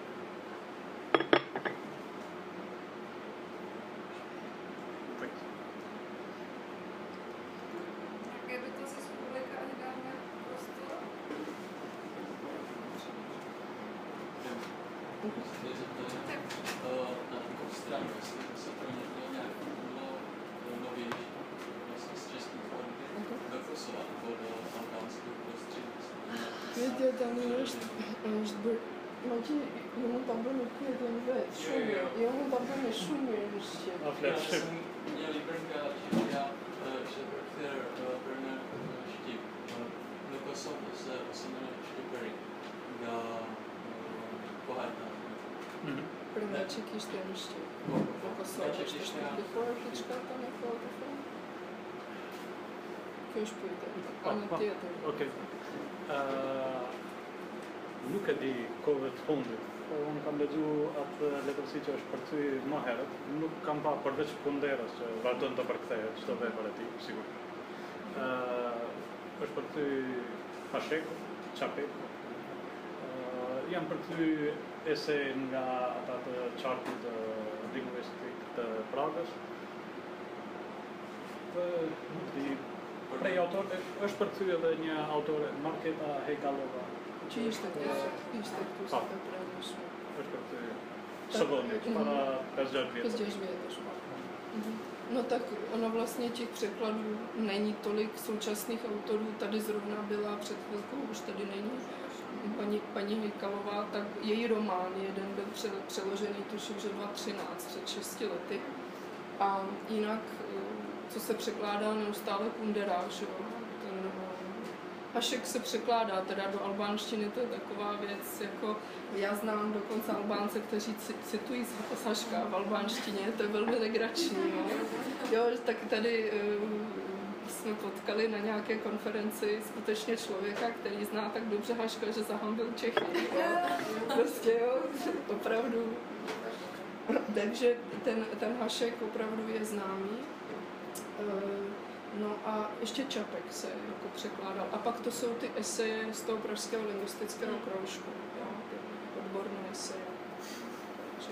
është është bërë Ma që mund të bërë në kërët në shumë mirë, ju mund të bërë shumë mirë në shqipë. A fletë shqipë? Një liber nga Shqipëria që për këtërë për në Shqipë, në Kosovë ose ose në Shqipëri, nga Pohajta. Mhm. Për nga që kishtë në Shqipë, në po, po, po, Kosovë, është të shkërë të qëka të në fotë të fotë? Kjo është pyjtë, anë tjetër. Okej. Nuk e di kohëve të fundit, po unë kam lexu atë letërsi që është përkthy më herët, nuk kam pa përveç Kunderës që vazhdon të përkthehet çdo vepër e tij, sigurisht. Uh, është përkthy Hasheku, Çapeku. Uh, janë përkthy ese nga ata të qarkut të lingvistik të Pragës. Dhe nuk di Prej autor, është përkthy edhe një autore, Marketa Hejkalova, Či jste to, jste tu Pa. se právě šlo. është përkthy së vonë, para 5-6 vjetëve. Později věděš. No tak ono vlastně těch překladů není tolik současných autorů. Tady zrovna byla před chvilkou, už tady není paní, paní Hejkalová, tak její román jeden byl pře- přeložený tuším, že 2013, před 6 lety. A jinak, eh, co se překládá neustále Kundera, že Hašek se překládá teda do albánštiny, to je taková věc, jako já znám dokonce Albánce, kteří ci- citují z- Haška v albánštině, to je velmi legrační, jo. jo tak tady uh, jsme potkali na nějaké konferenci skutečně člověka, který zná tak dobře Haška, že zahambil Čechy. Prostě jo, opravdu. Takže ten, ten Hašek opravdu je známý. No a ještě Čapek se jako překládal. A pak to jsou ty eseje z toho pražského lingvistického kroužku. Jo, ty odborné eseje. Takže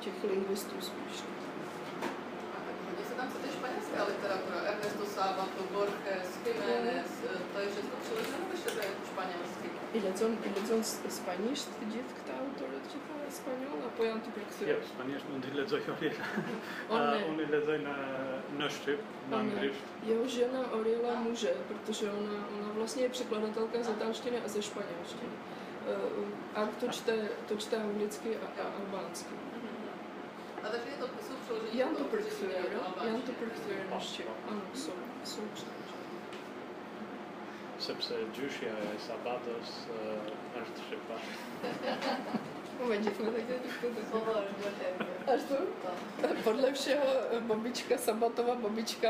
těch lingvistů spíš. Hodně se tam čte španělská literatura, sábado eh, Jiménez, eh, eh, to je všechno přeloženo, ještě to je on Letzon, letzon Spanisch studiert Autor czytał a pojął tu praktycznie. Ja, Spanisch und die letzte Orilla. Und die na, na štěp, na angliš. Jeho žena Orilla muže, protože ona, ona vlastně je překladatelka z italštiny a ze španělštiny. Um, a to čte, to čte anglicky a, a albánsky. Mhm. A takže je to Jan to toho, praktikuє, kteří jo? albánštiny. Jan to praktikuє ještě. Ano, jsou, jsou. Sepse e Sabatos uh, është shqiptar. Moment, jsme tak to. Až to? Podle všeho eh, babička Sabatova, babička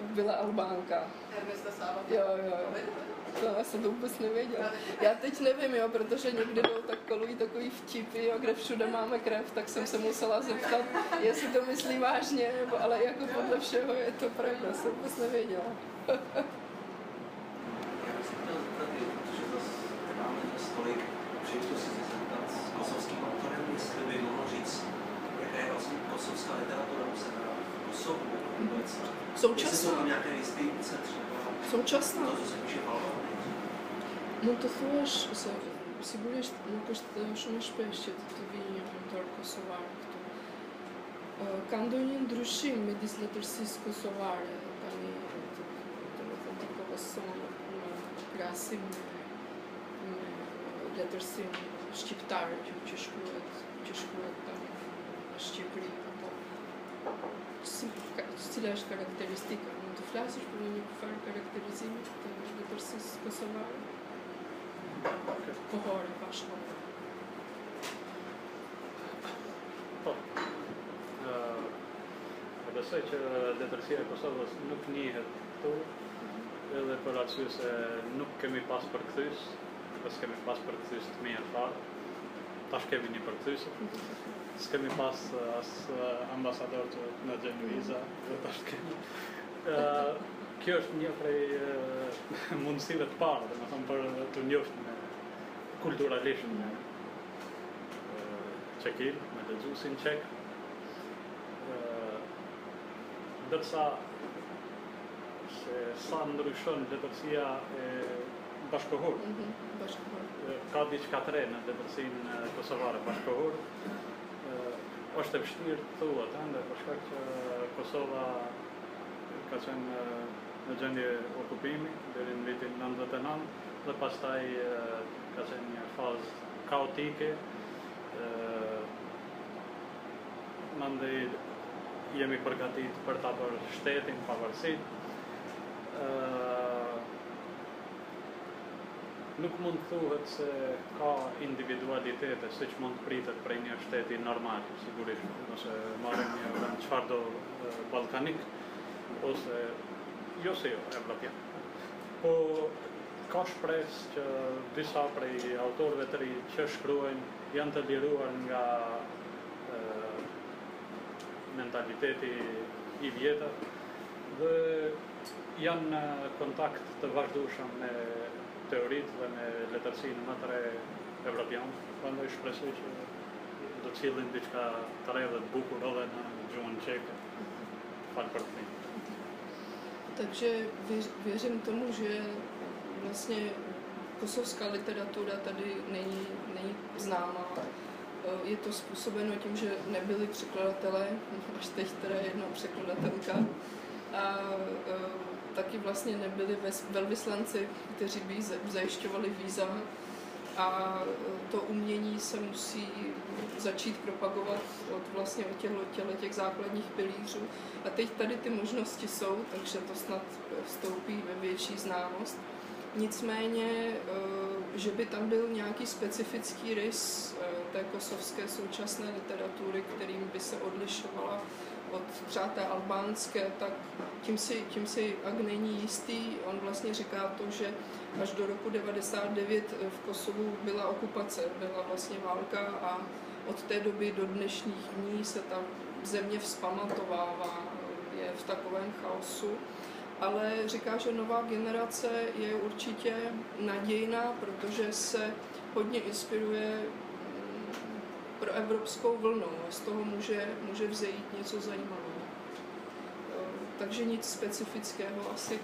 byla Albánka. Ernesta Sáva. Jo, jo, jo. To já jsem to vůbec nevěděla. Já teď nevím, jo, protože někdy jdou tak kolují takový vtipy, jo, kde všude máme krev, tak jsem se musela zeptat, jestli to myslí vážně, nebo, ale jako podle všeho je to pravda, jsem vůbec nevěděla. Já bych se chtěl zeptat, i protože zase máme dnes tolik příležitostí se zeptat s kosovským autorem, jestli by mohl říct, jaká je vlastně kosovská literatura usazená v Kosovu vůbec. Jestli jsou Současná. tam nějaké inspirace třeba Současná. to, co se píše Mund të thuash se sigurisht nuk është shumë e shpesh që të të vijë një këngëtar kosovar këtu. Uh, ka ndonjë ndryshim midis letërsisë kosovare tani domethënë ti po koson në krahasim me letërsin shqiptar që që shkruhet që shkruhet tani në Shqipëri apo si ka, cila është karakteristika mund të flasësh për një farë karakterizimi të letërsisë kosovare Pohore, pašlo. Po. Uh, Besoj që letërsia e Kosovës nuk njihet këtu, edhe për arsye se nuk kemi pas përkthys, dhe s'kemi pas përkthys të mirë fare. Tash kemi një përkthys. S'kemi pas as ambasador që në gjenë viza, dhe tash kemi. Kjo është një prej mundësive të parë, dhe më thëmë për të njoft me kulturalisht me Çekil, me lexuesin çek. Uh, ndërsa se sa ndryshon letërsia e bashkohur, Bashkohor. ka diçka të re në letërsinë kosovare bashkohor. Është e vështirë të thuhet, ëndër për shkak që Kosova ka qenë në gjendje okupimi deri në vitin 99 dhe pastaj ka qenë një fazë kaotike. Mandej jemi përgatit për ta bërë shtetin, pavarësitë. ë, nuk mund të thuhet se ka individualitete siç mund të pritet prej një shteti normal, sigurisht, nëse marrim një vend çfarëdo e, ballkanik ose jo se jo evropian. Po ka shpresë që disa prej autorëve të ri që shkruajnë janë të liruar nga e, mentaliteti i vjetër dhe janë në kontakt të vazhdueshëm me teoritë dhe me letërsinë më të re evropian, prandaj shpresoj që do të cilin diçka të re dhe të bukur edhe në gjuhën čeke. Fal për të věř, věřím tomu, že vlastně kosovská literatura tady není, není známá. Eh, Je to způsobeno tím, že nebyli překladatelé, až teď teda jedna překladatelka, a eh, taky vlastně nebyli velvyslanci, kteří by za- zajišťovali víza a eh, to umění se musí začít propagovat od vlastně od těchto, těchto těch základních pilířů. A teď tady ty možnosti jsou, takže to snad vstoupí ve větší známost. Nicméně, eh, že by tam byl nějaký specifický rys eh, té kosovské současné literatury, kterým by se odlišovala od třeba té albánské, tak tím si, tím si Ag není jistý. On vlastně říká to, že až do roku 99 v Kosovu byla okupace, byla vlastně válka a od té doby do dnešních dní se ta země vzpamatovává, je v takovém chaosu. Ale říká, že nová generace je určitě nadějná, protože se hodně inspiruje mm, pro evropskou vlnu a z toho může, může vzejít něco zajímavého. Eh, Takže nic specifického asi,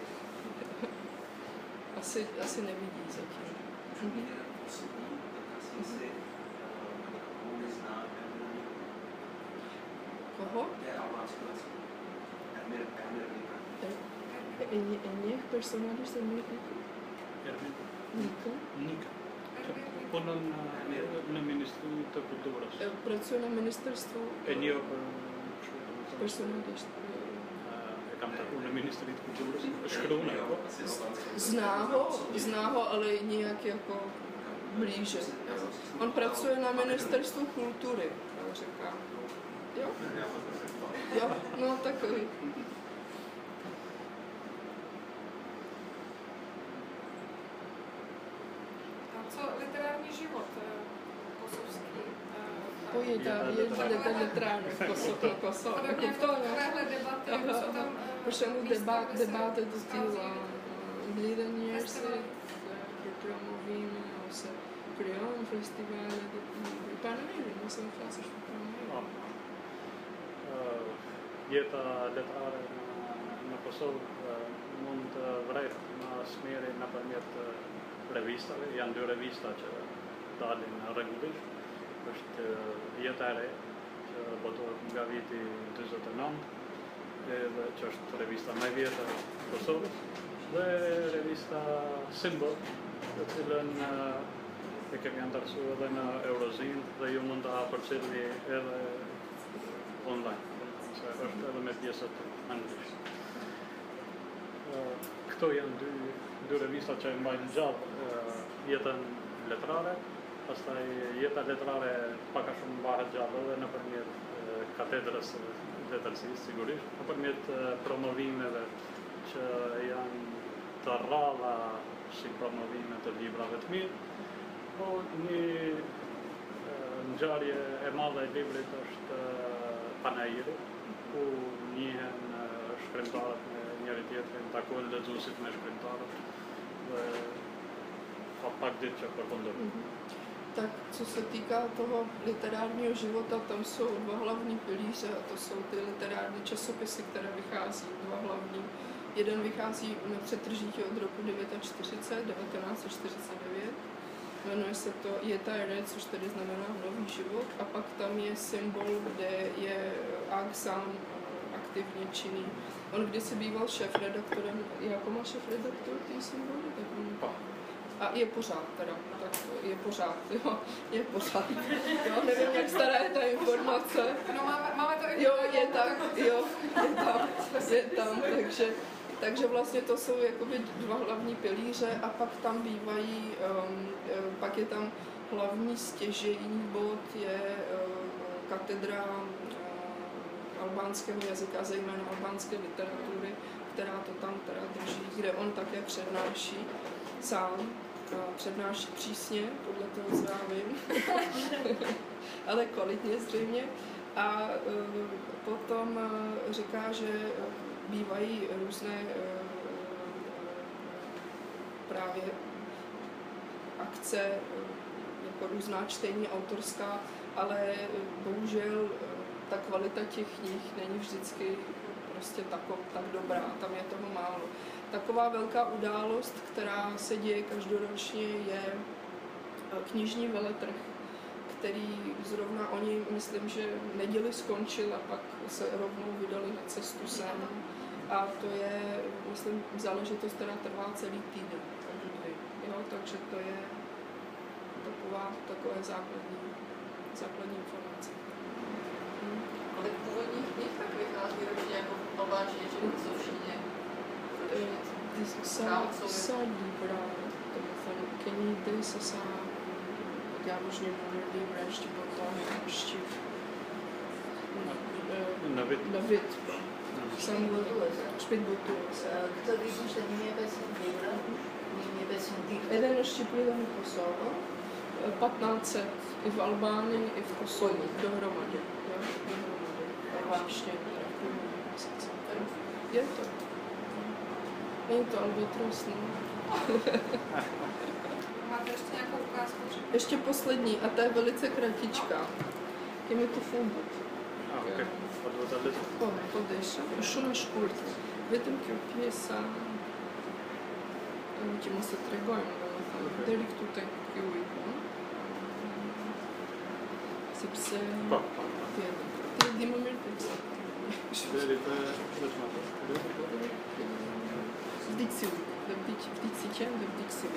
asi, asi nevidí zatím. Neznám Koho? Je? Emir, Emir Eni, Eniech personážů se mi Ermin Nika. Nika. On on na, na ministerstvu kultury. Eh, Pracuje na ministerstvu Enio personážů. Kam tak na ministerstvu kultury? Škrona, jako? Zná ho, zná ho, ale nějak jako blíže. On pracuje na ministerstvu kultury, říká. Jo? Jo, no takový. vjeta, vjeta dhe të letrarë, Kosovë, Kosovë, e kuptova. Për shumë debat, debatet të tila, mblidhen njerësit, për promovime, ose kryon festivalet, për panërin, ose në flasë është për panërin. Jeta letrare në Kosovë ah. eh, eh, mund të vrejtë në smeri në përmjet eh, revistave, janë dy revista që dalin regullisht, është uh, vjeta që botohet nga viti 49, edhe që është revista me vjeta e Kosovës, dhe revista Symbol, të cilën uh, e kemi antarësu edhe në Eurozin, dhe ju mund të përcilni edhe online, se është edhe me pjesët anglisht. Uh, këto janë dy, dy revista që e mbajnë gjatë jetën letrare, pastaj jeta letrare pak a shumë mbahet gjallë edhe nëpërmjet katedrës së letërsisë sigurisht, nëpërmjet promovimeve që janë të rralla si promovime të librave të mirë, po një ngjarje e madhe e librit është Panairi, ku njihen shkrimtarët me njëri tjetrin, takohen lexuesit me shkrimtarët dhe ka pak ditë që përfundojnë. Tak co se týká toho literárního života, tam jsou dva hlavní pilíře a to jsou ty literární časopisy, které vychází, dva hlavní. Jeden vychází na přetržití od roku 1940, 1949, jmenuje se to Jetare, což tedy znamená nový život, a pak tam je symbol, kde je Agsam aktivně činný. On kdysi býval šéf-redaktorem, jako má šéf-redaktor ty symboly, tak on a je pořád teda, tak je pořád, jo, je pořád. Jo, nevím, jak stará je ta informace. No máme, máme to i Jo, je tak, jo, je tam, je tam, takže, takže vlastně to jsou jakoby dva hlavní pilíře a pak tam bývají, um, eh, pak je tam hlavní stěžejní bod, je uh, katedra uh, albánského jazyka, zejména albánské literatury, která to tam teda drží, kde on také přednáší sám, přednáší přísně, podle toho, co já vím, ale kvalitně zřejmě. A uh, potom uh, říká, že bývají různé uh, právě akce, jako různá čtení autorská, ale bohužel ta kvalita těch knih není vždycky prostě tako, tak dobrá, tam je toho málo. Taková velká událost, která se děje každoročně, je eh, knižní veletrh, který zrovna oni, myslím, že neděli skončil a pak se rovnou vydali na cestu sem. A to je, myslím, záležitost, která trvá celý týden. Jo, takže to je taková, takové základní, základní informace. Hm. Kolik původních knih tak vychází ročně jako v albánštině či v kosovštině? Ty sa, sa libra, sa, já už nebudu libra, ještě potom, ještě Në vit David, sam špit butuos. Këto vitin që një e 500 libra, një e 500 diktë. Edhe në Shqipëri dhe në Kosovë, 1500 i v Albánii, i v Kosovë, dohromady. Dohromady. Albánště, teda v průběhu měsíce. Je to. Není to albatros, no. Máte ještě nějakou ukázku? Ještě poslední, a ta je velice kratičká. Je mi to fundut. Ah, ok. Podvozali Po, podejša. Shumë shkurt. Vetëm kjo pjesa tani që mos e tregojmë, domethënë, deri këtu tek ky ujku. Sepse... Pa, pa, Ty, ty dimomyrtex. Det är lite, vet man inte. Vdicivik. Vdicičen, vdicivik.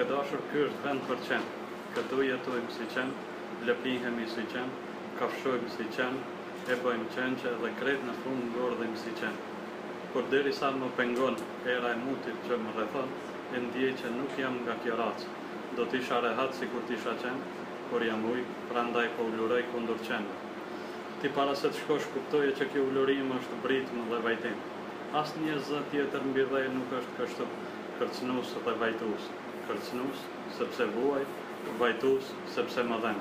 E dashur ky është vend për qenë. Këtu jetojmë si qenë, lëpihemi si qenë, kafshojmë si qenë, e bëjmë qenë dhe kretë në fund ngordhemi si qenë. Por deri sa më pengon era e mutit që më rrethon, e ndjej që nuk jam nga kjo racë. Do t'isha rehat si kur t'isha qenë, por jam ujë, prandaj po uluroj kundër qenëve. Ti para se të shkosh kuptoje që kjo ulurim është britmë dhe vajtim. Asë një zë tjetër mbi dhe nuk është kështu kërcnus dhe vajtus. Kërcnus sepse vuaj, vajtus sepse më dhem.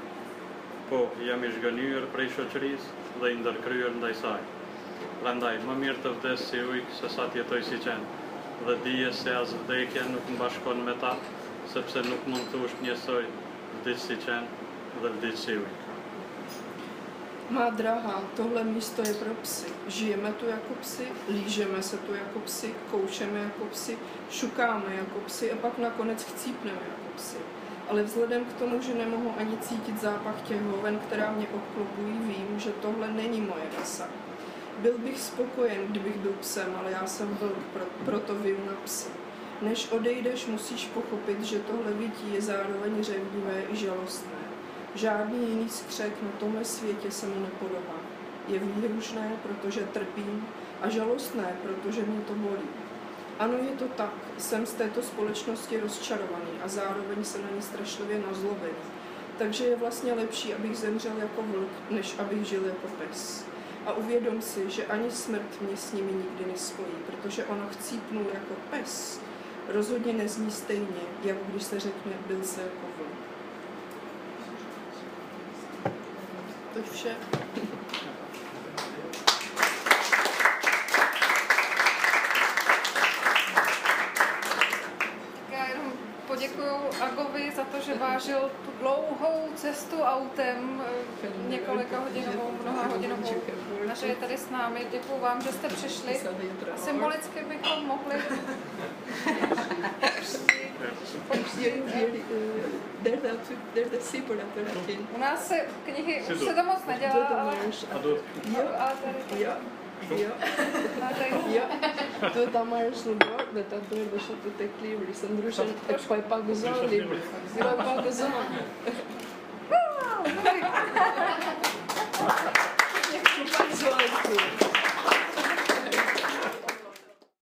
Po, jam i zhgënyer prej shoqërisë dhe i ndërkryer ndaj saj. Prandaj, më mirë të vdes si ujë se sa të jetoj si qenë. Dhe dije se as vdekja nuk më bashkon me ta, sepse nuk mund të ush njësoj vdic si qenë dhe vdic si ujë. Má drahá, tohle místo je pro psy. Žijeme tu jako psy, lížeme se tu jako psy, koušeme jako psy, šukáme jako psy a pak nakonec chcípneme jako psy. Ale vzhledem k tomu, že nemohu ani cítit zápach těch hoven, která mě obklopují, vím, že tohle není moje rasa. Byl bych spokojen, kdybych byl psem, ale já jsem vlk, pro, proto vím na psy. Než odejdeš, musíš pochopit, že tohle vytí je zároveň řevnivé i žalostné. Žádný jiný skřek na tomhle světě se mu nepodobá. Je výhrušné, protože trpím, a žalostné, protože mě to bolí. Ano, je to tak. Jsem z této společnosti rozčarovaný a zároveň se na ní strašlivě nazlobený. Takže je vlastně lepší, abych zemřel jako vlk, než abych žil jako pes. A uvědom si, že ani smrt mě s nimi nikdy nespojí, protože ono chcípnul jako pes rozhodně nezní stejně, jako když se řekne byl se jako vlk. Toť vše. Já jenom poděkuju Agovi za to, že vážil tu dlouhou cestu autem, eh, několika hodinovou, mnoha hodinovou, a že je tady s námi. Děkuju vám, že jste přišli. A symbolicky bychom mohli U nás se knihy, už se to moc nedělá, ale, Jo. Ata jo. Duhet ta marrësh në dorë dhe ta dërgësh atë tek libri, se ndryshe e po e paguzon librin. Si po e paguzon. Wow! Nuk e paguzon.